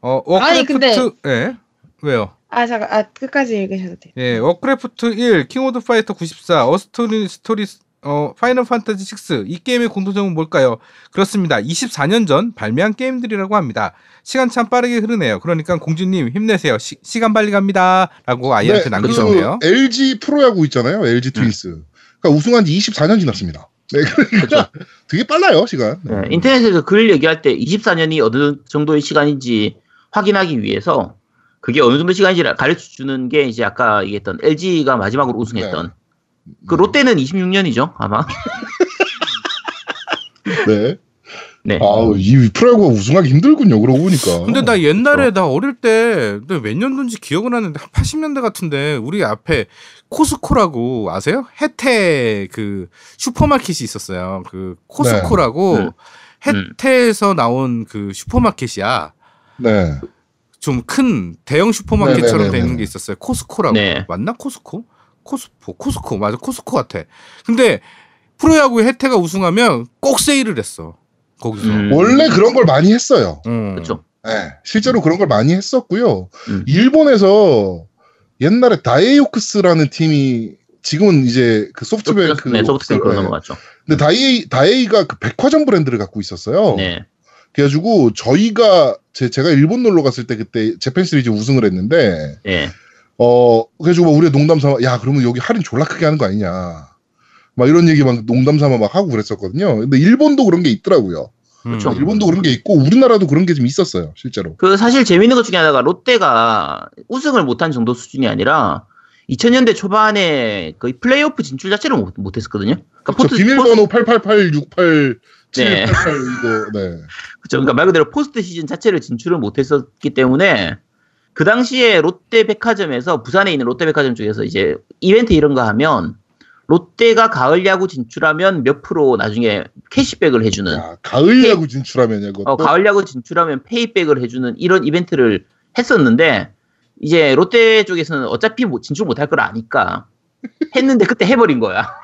어, 아니, 근데- 워크래프트, 예. 왜요? 아 잠깐, 아 끝까지 읽으셔도 돼요. 예, 워크래프트 1, 킹 오브 파이터 94, 어스토리 스토리 어, 파이널 판타지 6. 이 게임의 공통점은 뭘까요? 그렇습니다. 24년 전 발매한 게임들이라고 합니다. 시간 참 빠르게 흐르네요. 그러니까 공주님 힘내세요. 시, 간 빨리 갑니다. 라고 아이한테 남겨주네요. 그 LG 프로야구 있잖아요. LG 트윈스. 그러니까 우승한 지 24년 지났습니다. 네, 그러니까 되게 빨라요, 시간. 네. 네, 인터넷에서 글 얘기할 때 24년이 어느 정도의 시간인지 확인하기 위해서 그게 어느 정도 시간인지 가르쳐 주는 게 이제 아까 얘기했던 LG가 마지막으로 우승했던 그 롯데는 26년이죠 아마. 네. 네. 아우 이 프로야구가 우승하기 힘들군요. 그러고 보니까. 근데 나 옛날에 나 어릴 때 몇 년도인지 기억은 안 나는데 한 80년대 같은데 우리 앞에 코스코라고 아세요? 혜태 그 슈퍼마켓이 있었어요. 그 코스코라고 네. 음. 혜태에서 나온 그 슈퍼마켓이야. 네. 좀 큰 대형 슈퍼마켓처럼 돼. 있는 게 있었어요. 코스코라고 네. 맞나? 코스코? 코스포, 코스코 맞아, 코스코 같아. 근데 프로야구의 혜태가 우승하면 꼭 세일을 했어. 거기서. 음. 원래 그런 걸 많이 했어요. 음. 그렇죠. 네, 실제로 그런 걸 많이 했었고요. 음. 일본에서 옛날에 다이오크스라는 팀이 지금은 이제 그 소프트뱅크 네, 소프트뱅크로 네. 넘어갔죠. 근데 다이 다이가 그 백화점 브랜드를 갖고 있었어요. 네. 그래가지고 저희가 제, 제가 일본 놀러 갔을 때 그때 재팬 시리즈 우승을 했는데 네. 어 그래가지고 막 우리가 농담 삼아 야 그러면 여기 할인 졸라 크게 하는 거 아니냐 막 이런 얘기 막 농담 삼아 막 하고 그랬었거든요. 근데 일본도 그런 게 있더라고요. 음. 그렇죠. 일본도 그런 게 있고 우리나라도 그런 게 좀 있었어요 실제로. 그 사실 재밌는 것 중에 하나가 롯데가 우승을 못한 정도 수준이 아니라 2000년대 초반에 거의 플레이오프 진출 자체를 못, 못했었거든요. 그러니까 그렇죠. 비밀번호 88868 네. 788 이거 네. 그렇죠. 그러니까 말 그대로 포스트 시즌 자체를 진출을 못했었기 때문에 그 당시에 롯데 백화점에서 부산에 있는 롯데 백화점 쪽에서 이제 이벤트 이런 거 하면 롯데가 가을 야구 진출하면 몇 프로 나중에 캐시백을 해주는 야, 가을 야구 진출하면 이거 어, 가을 야구 진출하면 페이백을 해주는 이런 이벤트를 했었는데 이제 롯데 쪽에서는 어차피 뭐 진출 못할 걸 아니까 했는데 그때 해버린 거야.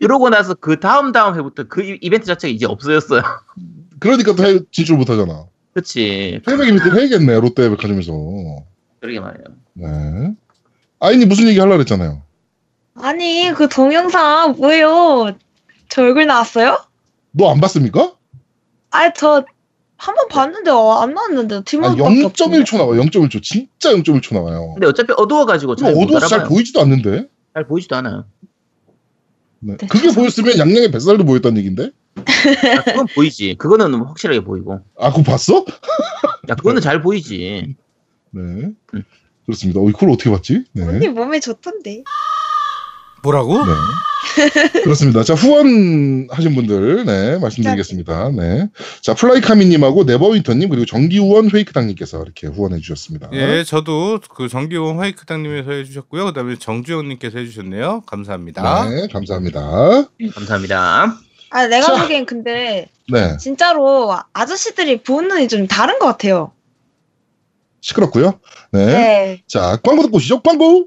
이러고 나서 그 다음 다음 해부터 그 이- 이벤트 자체가 이제 없어졌어요. 그러니까 또 해- 진출 못 하잖아. 그렇지. 페이백 이벤트 해야겠네 롯데 백화점에서. 그러게 말이에요. 네. 아이니 무슨 얘기 하려고 그랬잖아요. 아니 그 동영상 뭐예요? 저 얼굴 나왔어요? 너 안 봤습니까? 아 저 한 번 봤는데 어, 안 나왔는데 아, 팀원밖에 0.1초 나와. 0.1초. 진짜 0.1초 나와요. 근데 어차피 어두워가지고 잘 어두워서 잘. 보이지도 않는데. 잘 보이지도 않아요. 네. 네, 그게 보였으면 양양의 뱃살도 보였다는 얘긴데? 아, 그건 보이지. 그거는 확실하게 보이고. 아, 그거 봤어? 야, 그거는 잘 보이지. 네. 음. 그렇습니다. 어, 그걸 어떻게 봤지? 네. 언니 몸에 좋던데. 뭐라고? 네. 그렇습니다. 자, 후원하신 분들, 네, 말씀드리겠습니다. 네. 자, 플라이카미님하고 네버윈터님, 그리고 정기후원 회이크당님께서 이렇게 후원해 주셨습니다. 예, 저도 그 정기원 화이크당님에서 해주셨고요. 그 다음에 정주영님께서 해주셨네요. 감사합니다. 네, 감사합니다. 감사합니다. 아 내가 자. 보기엔 근데 네, 진짜로 아저씨들이 보는 눈이 좀 다른 것 같아요. 시끄럽고요. 네. 네. 자, 광고 듣고 오시죠. 광고!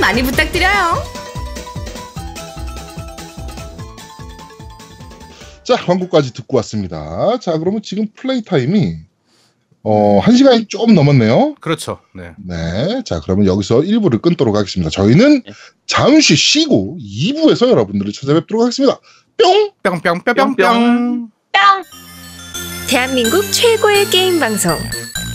많이 부탁드려요. 자, 광고까지 듣고 왔습니다. 자, 그러면 지금 플레이 타임이, 어, 한 시간이 좀 넘었네요. 그렇죠. 네. 네. 자, 그러면 여기서 1부를 끊도록 하겠습니다. 저희는 네. 잠시 쉬고 2부에서 여러분들을 찾아뵙도록 하겠습니다. 뿅! 뿅뿅뿅뿅뿅. 뿅. 대한민국 최고의 게임 방송